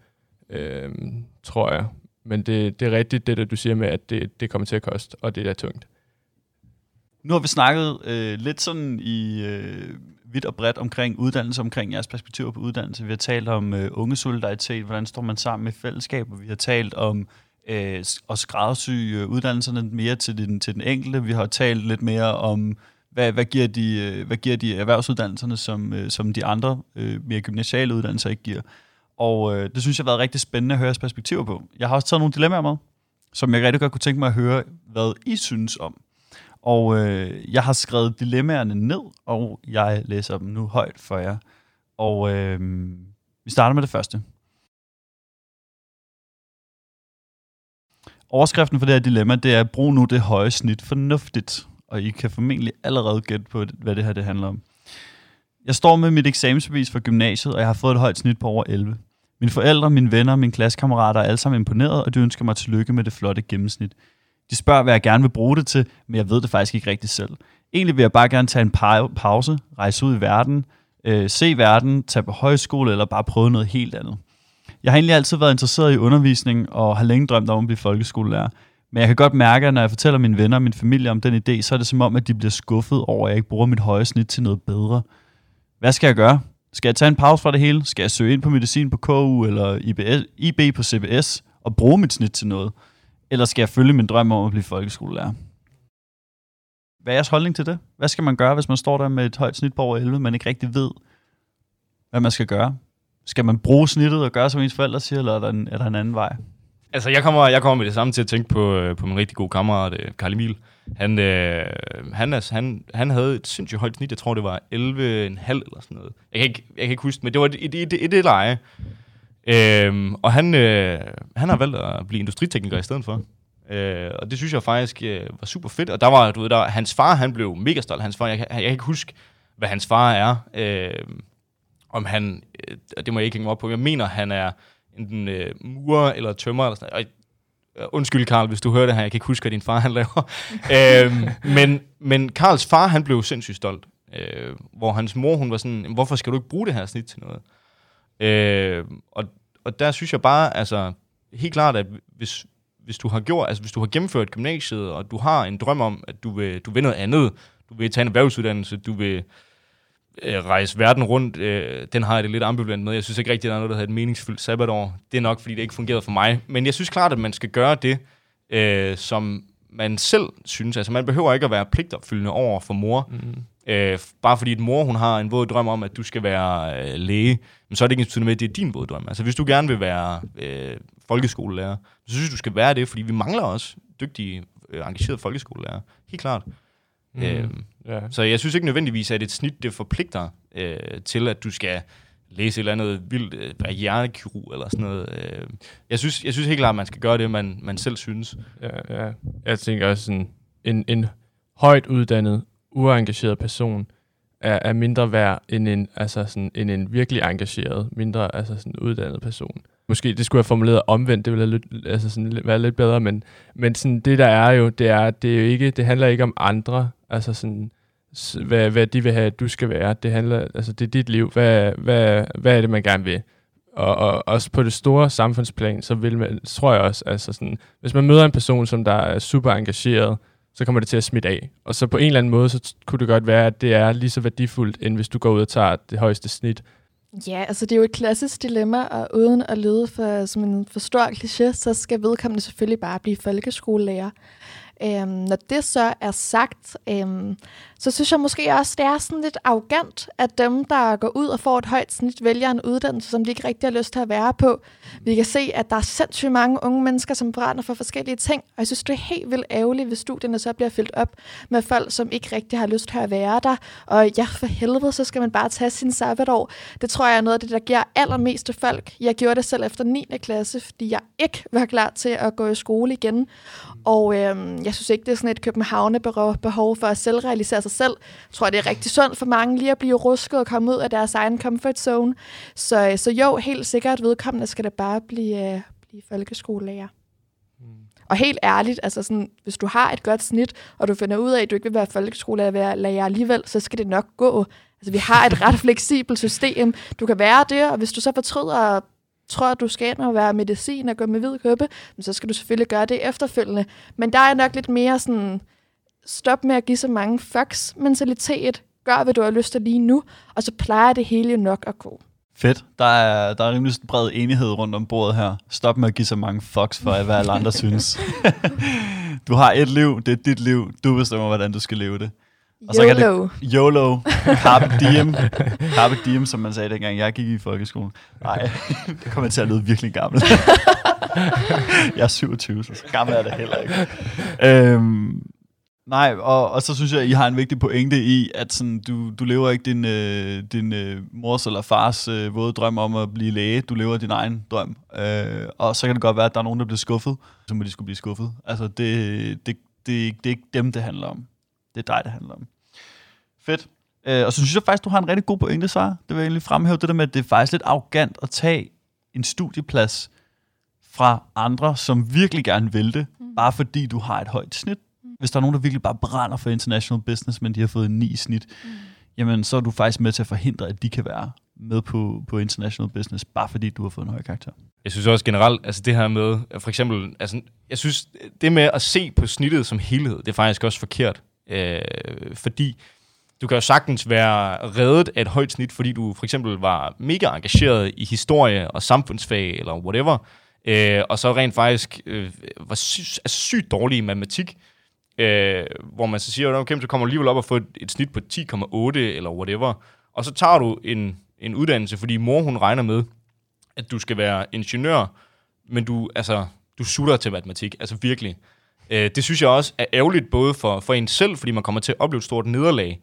øh, tror jeg. Men det, det er rigtigt, det der du siger med, at det, det kommer til at koste, og det er tungt. Nu har vi snakket øh, lidt sådan i øh, vidt og bredt omkring uddannelse, omkring jeres perspektiver på uddannelse. Vi har talt om øh, unge solidaritet, hvordan står man sammen med fællesskab, og vi har talt om øh, at skræddersy øh, uddannelserne mere til den, til den enkelte. Vi har talt lidt mere om, hvad, hvad, giver, de, øh, hvad giver de erhvervsuddannelserne, som, øh, som de andre øh, mere gymnasiale uddannelser ikke giver. Og øh, det synes jeg har været rigtig spændende at høre jeres perspektiver på. Jeg har også taget nogle dilemmaer med, som jeg rigtig godt kunne tænke mig at høre, hvad I synes om. Og øh, jeg har skrevet dilemmaerne ned, og jeg læser dem nu højt for jer. Og øh, vi starter med det første. Overskriften for det her dilemma, det er, brug nu det høje snit fornuftigt. Og I kan formentlig allerede gætte på, hvad det her det handler om. Jeg står med mit eksamensbevis fra gymnasiet, og jeg har fået et højt snit på over 11. Mine forældre, mine venner og mine klassekammerater er alle sammen imponeret, og de ønsker mig tillykke med det flotte gennemsnit. De spørger, hvad jeg gerne vil bruge det til, men jeg ved det faktisk ikke rigtigt selv. Egentlig vil jeg bare gerne tage en pause, rejse ud i verden, øh, se verden, tage på højskole eller bare prøve noget helt andet. Jeg har egentlig altid været interesseret i undervisning og har længe drømt om at blive folkeskolelærer. Men jeg kan godt mærke, at når jeg fortæller mine venner og min familie om den idé, så er det som om, at de bliver skuffet over, at jeg ikke bruger mit høje snit til noget bedre. Hvad skal jeg gøre? Skal jeg tage en pause fra det hele? Skal jeg søge ind på medicin på KU eller IB på CBS og bruge mit snit til noget? Eller skal jeg følge min drøm om at blive folkeskolelærer? Hvad er jeres holdning til det? Hvad skal man gøre, hvis man står der med et højt snit på over 11, men ikke rigtig ved, hvad man skal gøre? Skal man bruge snittet og gøre, som ens forældre siger, eller er der en, er der en anden vej? Altså, jeg kommer, jeg kommer med det samme til at tænke på, øh, på min rigtig gode kammerat, øh, Karl Emil. Han, øh, han, altså, han, han havde et sindssygt højt snit. Jeg tror, det var 11,5 eller sådan noget. Jeg kan ikke, jeg kan ikke huske men det var et, et, et, et, et leje. Øhm, og han, øh, han har valgt at blive industritekniker i stedet for. Øh, og det synes jeg faktisk øh, var super fedt. Og der var, du ved, der, hans far, han blev mega stolt. Hans far, jeg, jeg, jeg kan ikke huske, hvad hans far er. Øh, om han, øh, det må jeg ikke hænge op på, jeg mener, han er enten øh, murer eller tømmer eller sådan noget. Øh, undskyld, Karl, hvis du hører det her, jeg kan ikke huske, hvad din far han laver. <laughs> øhm, men, men Karls far, han blev sindssygt stolt. Øh, hvor hans mor, hun var sådan, hvorfor skal du ikke bruge det her snit til noget? Øh, og, og der synes jeg bare, altså, helt klart, at hvis, hvis du har gjort, altså hvis du har gennemført gymnasiet, og du har en drøm om, at du vil, du vil noget andet, du vil tage en erhvervsuddannelse, du vil øh, rejse verden rundt, øh, den har jeg det lidt ambivalent med. Jeg synes ikke rigtig, at der er noget, der hedder et meningsfyldt sabbatår. Det er nok, fordi det ikke fungerede for mig. Men jeg synes klart, at man skal gøre det, øh, som man selv synes. Altså, man behøver ikke at være pligtopfyldende over for mor. Mm. Øh, bare fordi et mor, hun har en våd drøm om, at du skal være øh, læge, men så er det ikke en med, at det er din våd drøm. Altså, hvis du gerne vil være øh, folkeskolelærer, så synes du skal være det, fordi vi mangler også dygtige, øh, engagerede folkeskolelærer. Helt klart. Mm. Øh, ja. Så jeg synes ikke nødvendigvis, at et snit det forpligter øh, til, at du skal læse et eller andet vildt, øh, være hjernekirurg eller sådan noget. Øh. Jeg, synes, jeg synes helt klart, at man skal gøre det, man, man selv synes. Ja, ja. Jeg tænker også sådan, en, en højt uddannet, uengageret person er, er mindre værd end en, altså sådan, end en virkelig engageret, mindre altså sådan uddannet person. Måske det skulle jeg formuleret omvendt, det ville lidt, altså sådan, være lidt bedre, men, men sådan, det der er jo, det er, det er jo ikke, det handler ikke om andre, altså sådan, hvad, hvad de vil have, at du skal være. Det handler, altså det er dit liv. Hvad, hvad, hvad er det, man gerne vil? Og, og også på det store samfundsplan, så vil man, tror jeg også, altså sådan, hvis man møder en person, som der er super engageret, så kommer det til at smitte af. Og så på en eller anden måde, så kunne det godt være, at det er lige så værdifuldt, end hvis du går ud og tager det højeste snit. Ja, altså det er jo et klassisk dilemma, og uden at lyde for, som en for stor kliché, så skal vedkommende selvfølgelig bare blive folkeskolelærer. Øhm, når det så er sagt, øhm, så synes jeg måske også, det er sådan lidt arrogant, at dem, der går ud og får et højt snit, vælger en uddannelse, som de ikke rigtig har lyst til at være på. Vi kan se, at der er sindssygt mange unge mennesker, som brænder for forskellige ting, og jeg synes, det er helt vildt ærgerligt, hvis studierne så bliver fyldt op med folk, som ikke rigtig har lyst til at være der. Og ja, for helvede, så skal man bare tage sin sabbatår. Det tror jeg er noget af det, der giver allermest til folk. Jeg gjorde det selv efter 9. klasse, fordi jeg ikke var klar til at gå i skole igen. Og øhm, jeg synes ikke, det er sådan et københavne-behov for at selvrealisere sig selv. Jeg tror, det er rigtig sundt for mange lige at blive rusket og komme ud af deres egen comfort zone. Så, så jo, helt sikkert vedkommende skal det bare blive, øh, blive folkeskolelærer. Mm. Og helt ærligt, altså sådan, hvis du har et godt snit, og du finder ud af, at du ikke vil være folkeskolelærer alligevel, så skal det nok gå. Altså, vi har et ret fleksibelt system. Du kan være det, og hvis du så fortryder tror, at du skal ind og være medicin og gå med hvid købe, så skal du selvfølgelig gøre det efterfølgende. Men der er nok lidt mere sådan, stop med at give så mange fucks mentalitet. Gør, hvad du har lyst til lige nu, og så plejer det hele nok at gå. Fedt. Der er, der er rimelig bred enighed rundt om bordet her. Stop med at give så mange fucks for, hvad alle andre synes. <laughs> du har et liv, det er dit liv. Du bestemmer, hvordan du skal leve det. Og så YOLO. Kan det, YOLO. Carpe diem. <laughs> Carpe diem, som man sagde dengang jeg gik i folkeskolen. Nej, det kommer til at lyde virkelig gammel. <laughs> jeg er 27, så gammel er det heller ikke. Øhm, nej, og, og så synes jeg, at I har en vigtig pointe i, at sådan, du, du lever ikke din, øh, din øh, mors eller fars øh, våde drøm om at blive læge. Du lever din egen drøm. Øh, og så kan det godt være, at der er nogen, der bliver skuffet. Så må de skulle blive skuffet. Altså, det, det, det, det, det er ikke dem, det handler om. Det er dig, det handler om. Fedt. Øh, og så synes jeg faktisk, du har en rigtig god pointe, Sara. Det vil jeg egentlig fremhæve, det der med, at det er faktisk lidt arrogant at tage en studieplads fra andre, som virkelig gerne vil det, mm. bare fordi du har et højt snit. Mm. Hvis der er nogen, der virkelig bare brænder for international business, men de har fået en 9 snit, mm. jamen så er du faktisk med til at forhindre, at de kan være med på, på international business, bare fordi du har fået en høj karakter. Jeg synes også generelt, altså det her med, for eksempel, altså, jeg synes, det med at se på snittet som helhed, det er faktisk også forkert. Øh, fordi du kan jo sagtens være reddet af et højt snit, fordi du for eksempel var mega engageret i historie og samfundsfag eller whatever, øh, og så rent faktisk øh, var sy- altså sygt dårlig i matematik, øh, hvor man så siger, okay, så kommer du alligevel op og får et, et snit på 10,8 eller whatever, og så tager du en, en uddannelse, fordi mor hun regner med, at du skal være ingeniør, men du, altså, du sutter til matematik, altså virkelig. Øh, det synes jeg også er ærgerligt, både for, for en selv, fordi man kommer til at opleve et stort nederlag.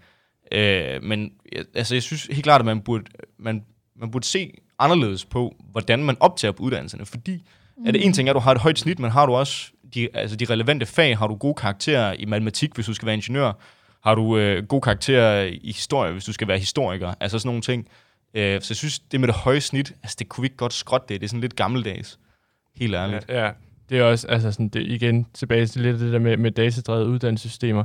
Øh, men altså, jeg synes helt klart, at man burde, man, man burde se anderledes på, hvordan man optager på uddannelserne. Fordi mm. er det en ting, at du har et højt snit, men har du også de, altså de relevante fag? Har du gode karakterer i matematik, hvis du skal være ingeniør? Har du øh, gode karakterer i historie, hvis du skal være historiker? Altså sådan nogle ting. Øh, så jeg synes, det med det høje snit, altså det kunne vi ikke godt skrotte det. Det er sådan lidt gammeldags. Helt ærligt. Ja, ja det er også, altså sådan, det, igen, tilbage til lidt det der med, med datadrevet uddannelsessystemer.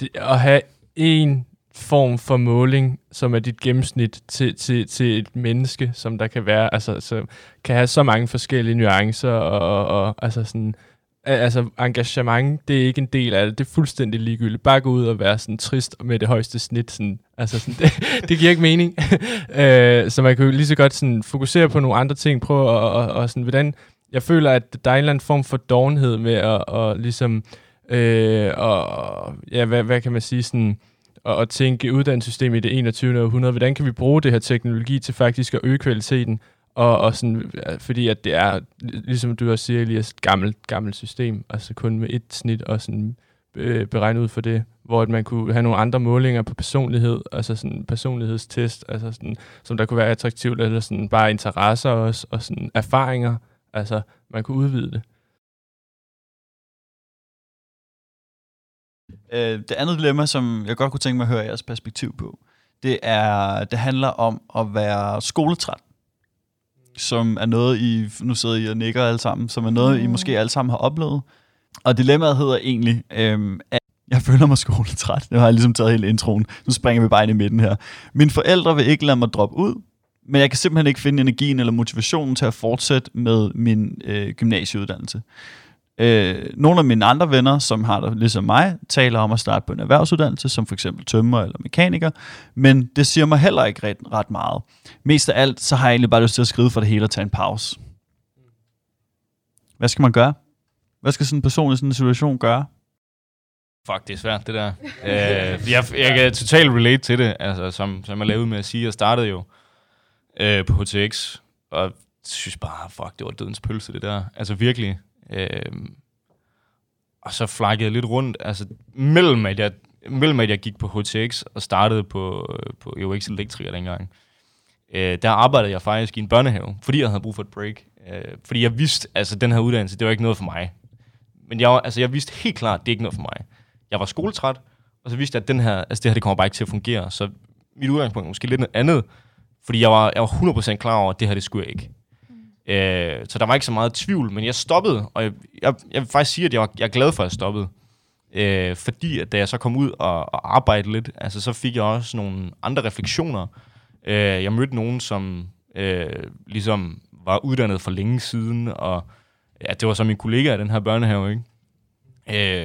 Det, at have en form for måling, som er dit gennemsnit til, til, til et menneske, som der kan være, altså, så kan have så mange forskellige nuancer, og, og, og altså sådan, altså engagement, det er ikke en del af det, det er fuldstændig ligegyldigt. Bare gå ud og være sådan trist med det højeste snit, sådan, altså sådan, <laughs> det, det giver ikke mening. <laughs> øh, så man kan jo lige så godt sådan fokusere på nogle andre ting, prøve at, og, og sådan, hvordan, jeg føler, at der er en eller anden form for dovenhed med at, og ligesom, øh, og, ja, hvad, hvad kan man sige, sådan, at, at tænke uddannelsessystemet i det 21. århundrede. Hvordan kan vi bruge det her teknologi til faktisk at øge kvaliteten? Og, og sådan, fordi at det er, ligesom du også siger, lige et gammelt, gammelt system, altså kun med et snit og sådan øh, beregnet ud for det, hvor at man kunne have nogle andre målinger på personlighed, altså sådan personlighedstest, altså sådan, som der kunne være attraktivt, eller sådan bare interesser også, og sådan erfaringer, Altså, man kunne udvide det. Øh, det andet dilemma, som jeg godt kunne tænke mig at høre jeres perspektiv på, det er, det handler om at være skoletræt. Som er noget, I, nu sidder I og nikker alle sammen, som er noget, I mm. måske alle sammen har oplevet. Og dilemmaet hedder egentlig, øh, at jeg føler mig skoletræt. Det har jeg ligesom taget hele introen. Nu springer vi bare ind i midten her. Mine forældre vil ikke lade mig droppe ud, men jeg kan simpelthen ikke finde energien eller motivationen til at fortsætte med min øh, gymnasieuddannelse. Øh, nogle af mine andre venner, som har det ligesom mig, taler om at starte på en erhvervsuddannelse, som for eksempel tømmer eller mekaniker, men det siger mig heller ikke ret, ret meget. Mest af alt, så har jeg egentlig bare lyst til at skrive for det hele og tage en pause. Hvad skal man gøre? Hvad skal sådan en person i sådan en situation gøre? Fuck, det er svært, det der. øh, jeg, jeg kan totalt relate til det, altså, som, som jeg lavede med at sige. Jeg startede jo øh, på HTX, og synes bare, fuck, det var dødens pølse, det der. Altså virkelig. Øh, og så flakkede jeg lidt rundt, altså mellem at jeg, mellem at jeg gik på HTX og startede på, øh, på EUX Elektriker dengang. Øh, der arbejdede jeg faktisk i en børnehave, fordi jeg havde brug for et break. Øh, fordi jeg vidste, altså den her uddannelse, det var ikke noget for mig. Men jeg, altså, jeg vidste helt klart, det er ikke noget for mig. Jeg var skoletræt, og så vidste jeg, at den her, altså, det her det kommer bare ikke til at fungere. Så mit udgangspunkt er måske lidt noget andet, fordi jeg var, jeg var 100% klar over, at det her, det skulle jeg ikke. Mm. Øh, så der var ikke så meget tvivl, men jeg stoppede, og jeg, jeg, jeg vil faktisk sige, at jeg, var, jeg er glad for, at jeg stoppede. Øh, fordi at da jeg så kom ud og, og arbejdede lidt, altså, så fik jeg også nogle andre refleksioner. Øh, jeg mødte nogen, som øh, ligesom var uddannet for længe siden, og ja, det var så min kollega i den her børnehave, ikke?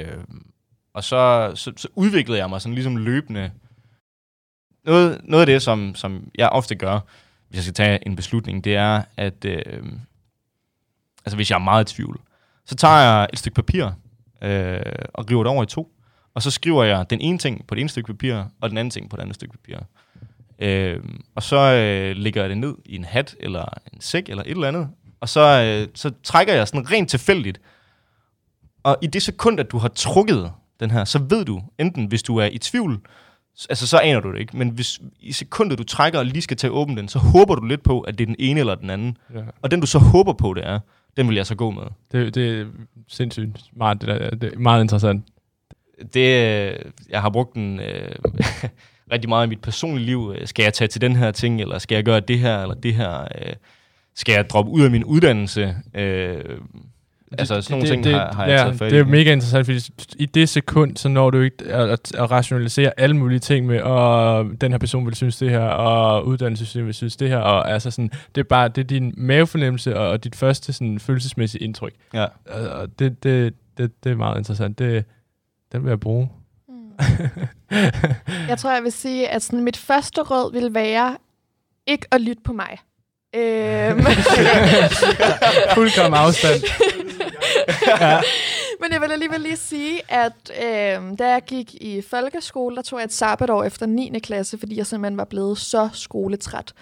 Øh, og så, så, så udviklede jeg mig sådan ligesom løbende. Noget, noget af det, som, som jeg ofte gør, hvis jeg skal tage en beslutning, det er, at øh, altså hvis jeg er meget i tvivl, så tager jeg et stykke papir øh, og river det over i to, og så skriver jeg den ene ting på det ene stykke papir, og den anden ting på det andet stykke papir. Øh, og så øh, lægger jeg det ned i en hat, eller en sæk, eller et eller andet, og så, øh, så trækker jeg sådan rent tilfældigt. Og i det sekund, at du har trukket den her, så ved du, enten hvis du er i tvivl, altså så aner du det ikke, men hvis i sekundet du trækker og lige skal tage åben den, så håber du lidt på, at det er den ene eller den anden. Ja. Og den du så håber på, det er, den vil jeg så gå med. Det, det er sindssygt smart, det, der. det er meget interessant. Det, jeg har brugt den øh, <laughs> rigtig meget i mit personlige liv. Skal jeg tage til den her ting, eller skal jeg gøre det her, eller det her? Øh, skal jeg droppe ud af min uddannelse? Øh, Altså sådan nogle det, ting det, har, har ja, jeg taget fat Det er mega interessant, fordi i det sekund, så når du ikke at, at, at rationalisere alle mulige ting med, og den her person vil synes det her, og uddannelsessystemet vil synes det her, og altså sådan, det er bare, det er din mavefornemmelse og, og dit første sådan følelsesmæssige indtryk. Ja. Og det, det, det, det er meget interessant. Det, den vil jeg bruge. Mm. jeg tror, jeg vil sige, at sådan, mit første råd vil være, ikke at lytte på mig. Øhm. <laughs> Fuldkommen afstand. <laughs> ja. Men jeg vil alligevel lige sige, at øh, da jeg gik i folkeskole, der tog jeg et sabbatår efter 9. klasse, fordi jeg simpelthen var blevet så skoletræt.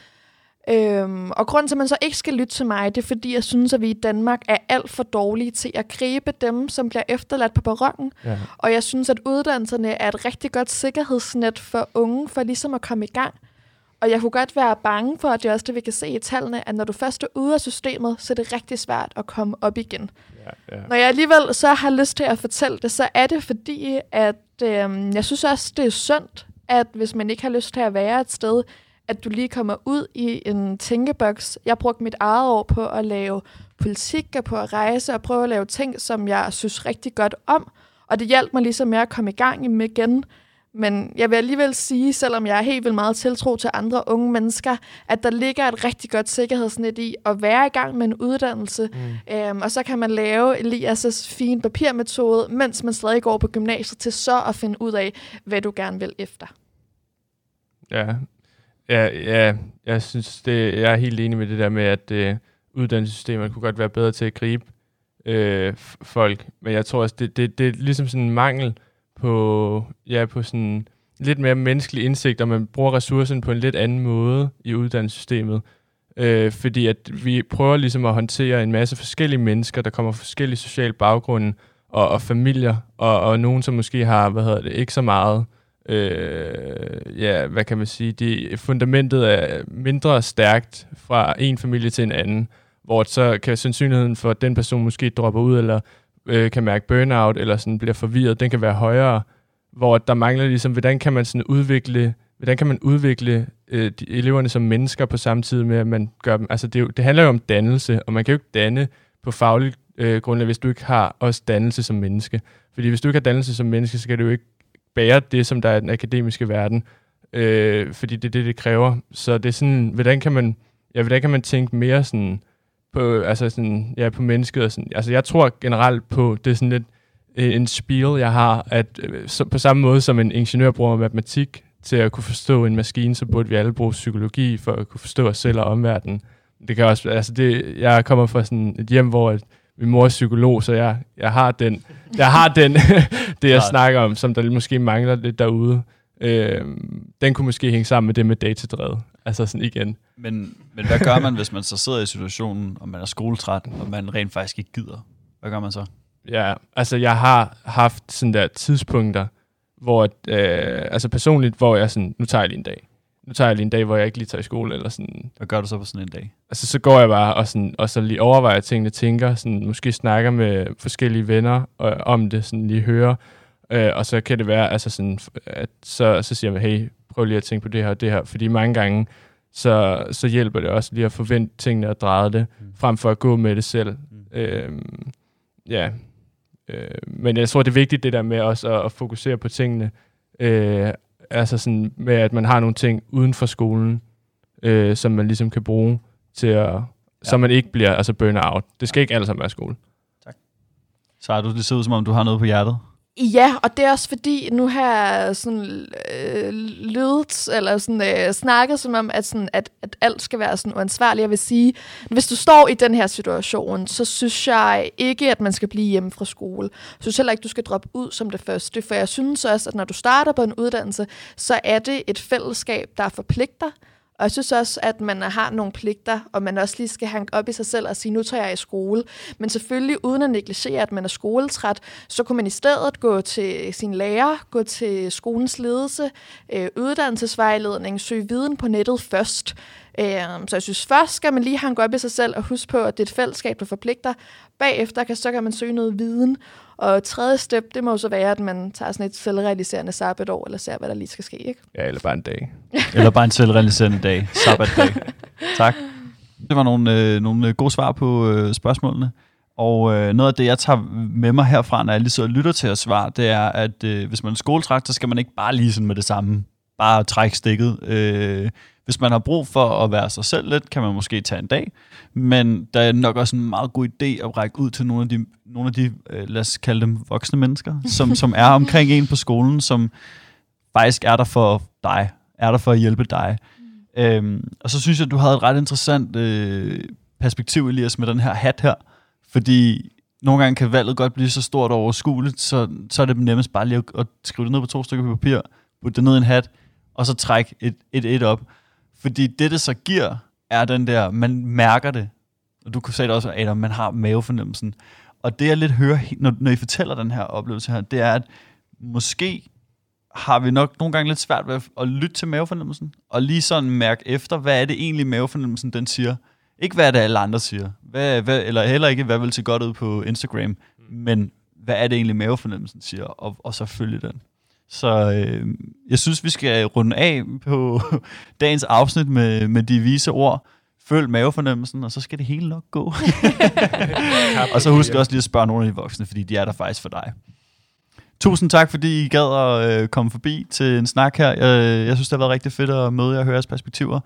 Øhm, og grunden til, at man så ikke skal lytte til mig, det er, fordi jeg synes, at vi i Danmark er alt for dårlige til at gribe dem, som bliver efterladt på barongen. Ja. Og jeg synes, at uddannelserne er et rigtig godt sikkerhedsnet for unge, for ligesom at komme i gang. Og jeg kunne godt være bange for, at det er også det, vi kan se i tallene, at når du først er ude af systemet, så er det rigtig svært at komme op igen. Ja, ja. Når jeg alligevel så har lyst til at fortælle det, så er det fordi, at øh, jeg synes også, det er sundt, at hvis man ikke har lyst til at være et sted, at du lige kommer ud i en tænkeboks. Jeg brugte mit eget år på at lave politik og på at rejse og prøve at lave ting, som jeg synes rigtig godt om. Og det hjalp mig ligesom med at komme i gang med igen. Men jeg vil alligevel sige, selvom jeg er helt vildt meget tiltro til andre unge mennesker, at der ligger et rigtig godt sikkerhedsnet i at være i gang med en uddannelse. Mm. Øhm, og så kan man lave Elias' fine papirmetode, mens man stadig går på gymnasiet, til så at finde ud af, hvad du gerne vil efter. Ja, ja, ja jeg synes, det, jeg er helt enig med det der med, at øh, uddannelsessystemet kunne godt være bedre til at gribe øh, folk. Men jeg tror også, det, det, det er ligesom sådan en mangel på, ja, på sådan lidt mere menneskelig indsigt, og man bruger ressourcen på en lidt anden måde i uddannelsessystemet. Øh, fordi at vi prøver ligesom at håndtere en masse forskellige mennesker, der kommer fra forskellige sociale baggrunde og, og familier, og, og nogen, som måske har, hvad hedder det, ikke så meget, øh, ja, hvad kan man sige, de, fundamentet er mindre stærkt fra en familie til en anden, hvor så kan sandsynligheden for, at den person måske dropper ud, eller øh, kan mærke burnout, eller sådan bliver forvirret, den kan være højere, hvor der mangler ligesom, hvordan kan man sådan udvikle, hvordan kan man udvikle øh, de, eleverne som mennesker på samme tid med, at man gør dem, altså det, det handler jo om dannelse, og man kan jo ikke danne på fagligt øh, grundlag, hvis du ikke har også dannelse som menneske. Fordi hvis du ikke har dannelse som menneske, så kan du jo ikke bære det, som der er i den akademiske verden, øh, fordi det er det, det kræver. Så det er sådan, hvordan kan man, ja, hvordan kan man tænke mere sådan, på, altså sådan, ja, på mennesket. Og sådan. Altså, jeg tror generelt på, det er sådan lidt øh, en spiel, jeg har, at øh, så, på samme måde som en ingeniør bruger matematik til at kunne forstå en maskine, så burde vi alle bruge psykologi for at kunne forstå os selv og omverdenen. Det kan også, altså det, jeg kommer fra sådan et hjem, hvor at min mor er psykolog, så jeg, jeg har den, jeg har den <laughs> det jeg snakker om, som der måske mangler lidt derude. Øh, den kunne måske hænge sammen med det med datadrevet. Altså sådan igen. Men, men hvad gør man, hvis man så sidder i situationen, og man er skoletræt, og man rent faktisk ikke gider? Hvad gør man så? Ja, altså jeg har haft sådan der tidspunkter, hvor, øh, altså personligt, hvor jeg sådan, nu tager jeg lige en dag. Nu tager jeg lige en dag, hvor jeg ikke lige tager i skole, eller sådan. Hvad gør du så på sådan en dag? Altså så går jeg bare og, sådan, og så lige overvejer tingene, tænker, sådan, måske snakker med forskellige venner øh, om det, sådan lige hører, øh, og så kan det være, altså sådan, at så, så siger man, hey, prøv lige at tænke på det her og det her, fordi mange gange, så, så hjælper det også lige at forvente tingene og dreje det, mm. frem for at gå med det selv. Mm. Øh, ja, øh, men jeg tror, det er vigtigt det der med også at, at fokusere på tingene, øh, altså sådan med, at man har nogle ting uden for skolen, øh, som man ligesom kan bruge til at, ja. så man ikke bliver altså burner out. Det skal ikke alle sammen være skole. Tak. Så har du det ser ud som om, du har noget på hjertet. Ja, og det er også fordi, nu har jeg sådan øh, lydet, eller sådan øh, snakket som om, at, sådan, at, at alt skal være sådan uansvarligt. Jeg vil sige, hvis du står i den her situation, så synes jeg ikke, at man skal blive hjemme fra skole. Jeg synes heller ikke, du skal droppe ud som det første, for jeg synes også, at når du starter på en uddannelse, så er det et fællesskab, der forpligter, og jeg synes også, at man har nogle pligter, og man også lige skal hanke op i sig selv og sige, nu tager jeg i skole. Men selvfølgelig uden at negligere, at man er skoletræt, så kunne man i stedet gå til sin lærer, gå til skolens ledelse, øh, uddannelsesvejledning, søge viden på nettet først. Øh, så jeg synes først skal man lige hanke op i sig selv og huske på, at det er et fællesskab, der forpligter. Bagefter kan, så kan man søge noget viden. Og tredje step, det må så være, at man tager sådan et selvrealiserende sabbatår, eller ser, hvad der lige skal ske, ikke? Ja, eller bare en dag. <laughs> eller bare en selvrealiserende dag. Sabbatdag. tak. Det var nogle, øh, nogle gode svar på øh, spørgsmålene. Og øh, noget af det, jeg tager med mig herfra, når jeg lige så lytter til at svare, det er, at øh, hvis man er skoletræk, så skal man ikke bare lige sådan med det samme. Bare trække stikket. Øh, hvis man har brug for at være sig selv lidt, kan man måske tage en dag, men der er nok også en meget god idé at række ud til nogle af de, nogle af de øh, lad os kalde dem voksne mennesker, som, som er omkring en på skolen, som faktisk er der for dig, er der for at hjælpe dig. Mm. Øhm, og så synes jeg, du havde et ret interessant øh, perspektiv, Elias, med den her hat her, fordi nogle gange kan valget godt blive så stort og overskueligt, så, så er det nemmest bare lige at, at skrive det ned på to stykker papir, putte det ned i en hat, og så trække et, et, et op. Fordi det, det så giver, er den der, man mærker det. Og du sige det også, Adam, man har mavefornemmelsen. Og det jeg lidt hører, når, når I fortæller den her oplevelse her, det er, at måske har vi nok nogle gange lidt svært ved at lytte til mavefornemmelsen, og lige sådan mærke efter, hvad er det egentlig mavefornemmelsen, den siger. Ikke hvad det alle andre siger, hvad, hvad, eller heller ikke, hvad vil se godt ud på Instagram, men hvad er det egentlig mavefornemmelsen siger, og, og så følge den. Så øh, jeg synes, vi skal runde af på <laughs> dagens afsnit med, med de vise ord. Følg mavefornemmelsen, og så skal det hele nok gå. <laughs> og så husk også lige at spørge nogle af de voksne, fordi de er der faktisk for dig. Tusind tak, fordi I gad at øh, komme forbi til en snak her. Jeg, jeg synes, det har været rigtig fedt at møde jer og høre jeres perspektiver.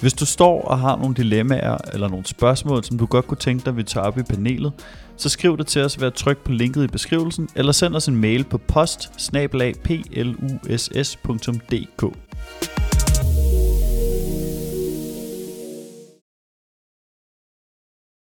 Hvis du står og har nogle dilemmaer eller nogle spørgsmål, som du godt kunne tænke dig, vi tager op i panelet, så skriv det til os ved at trykke på linket i beskrivelsen, eller send os en mail på post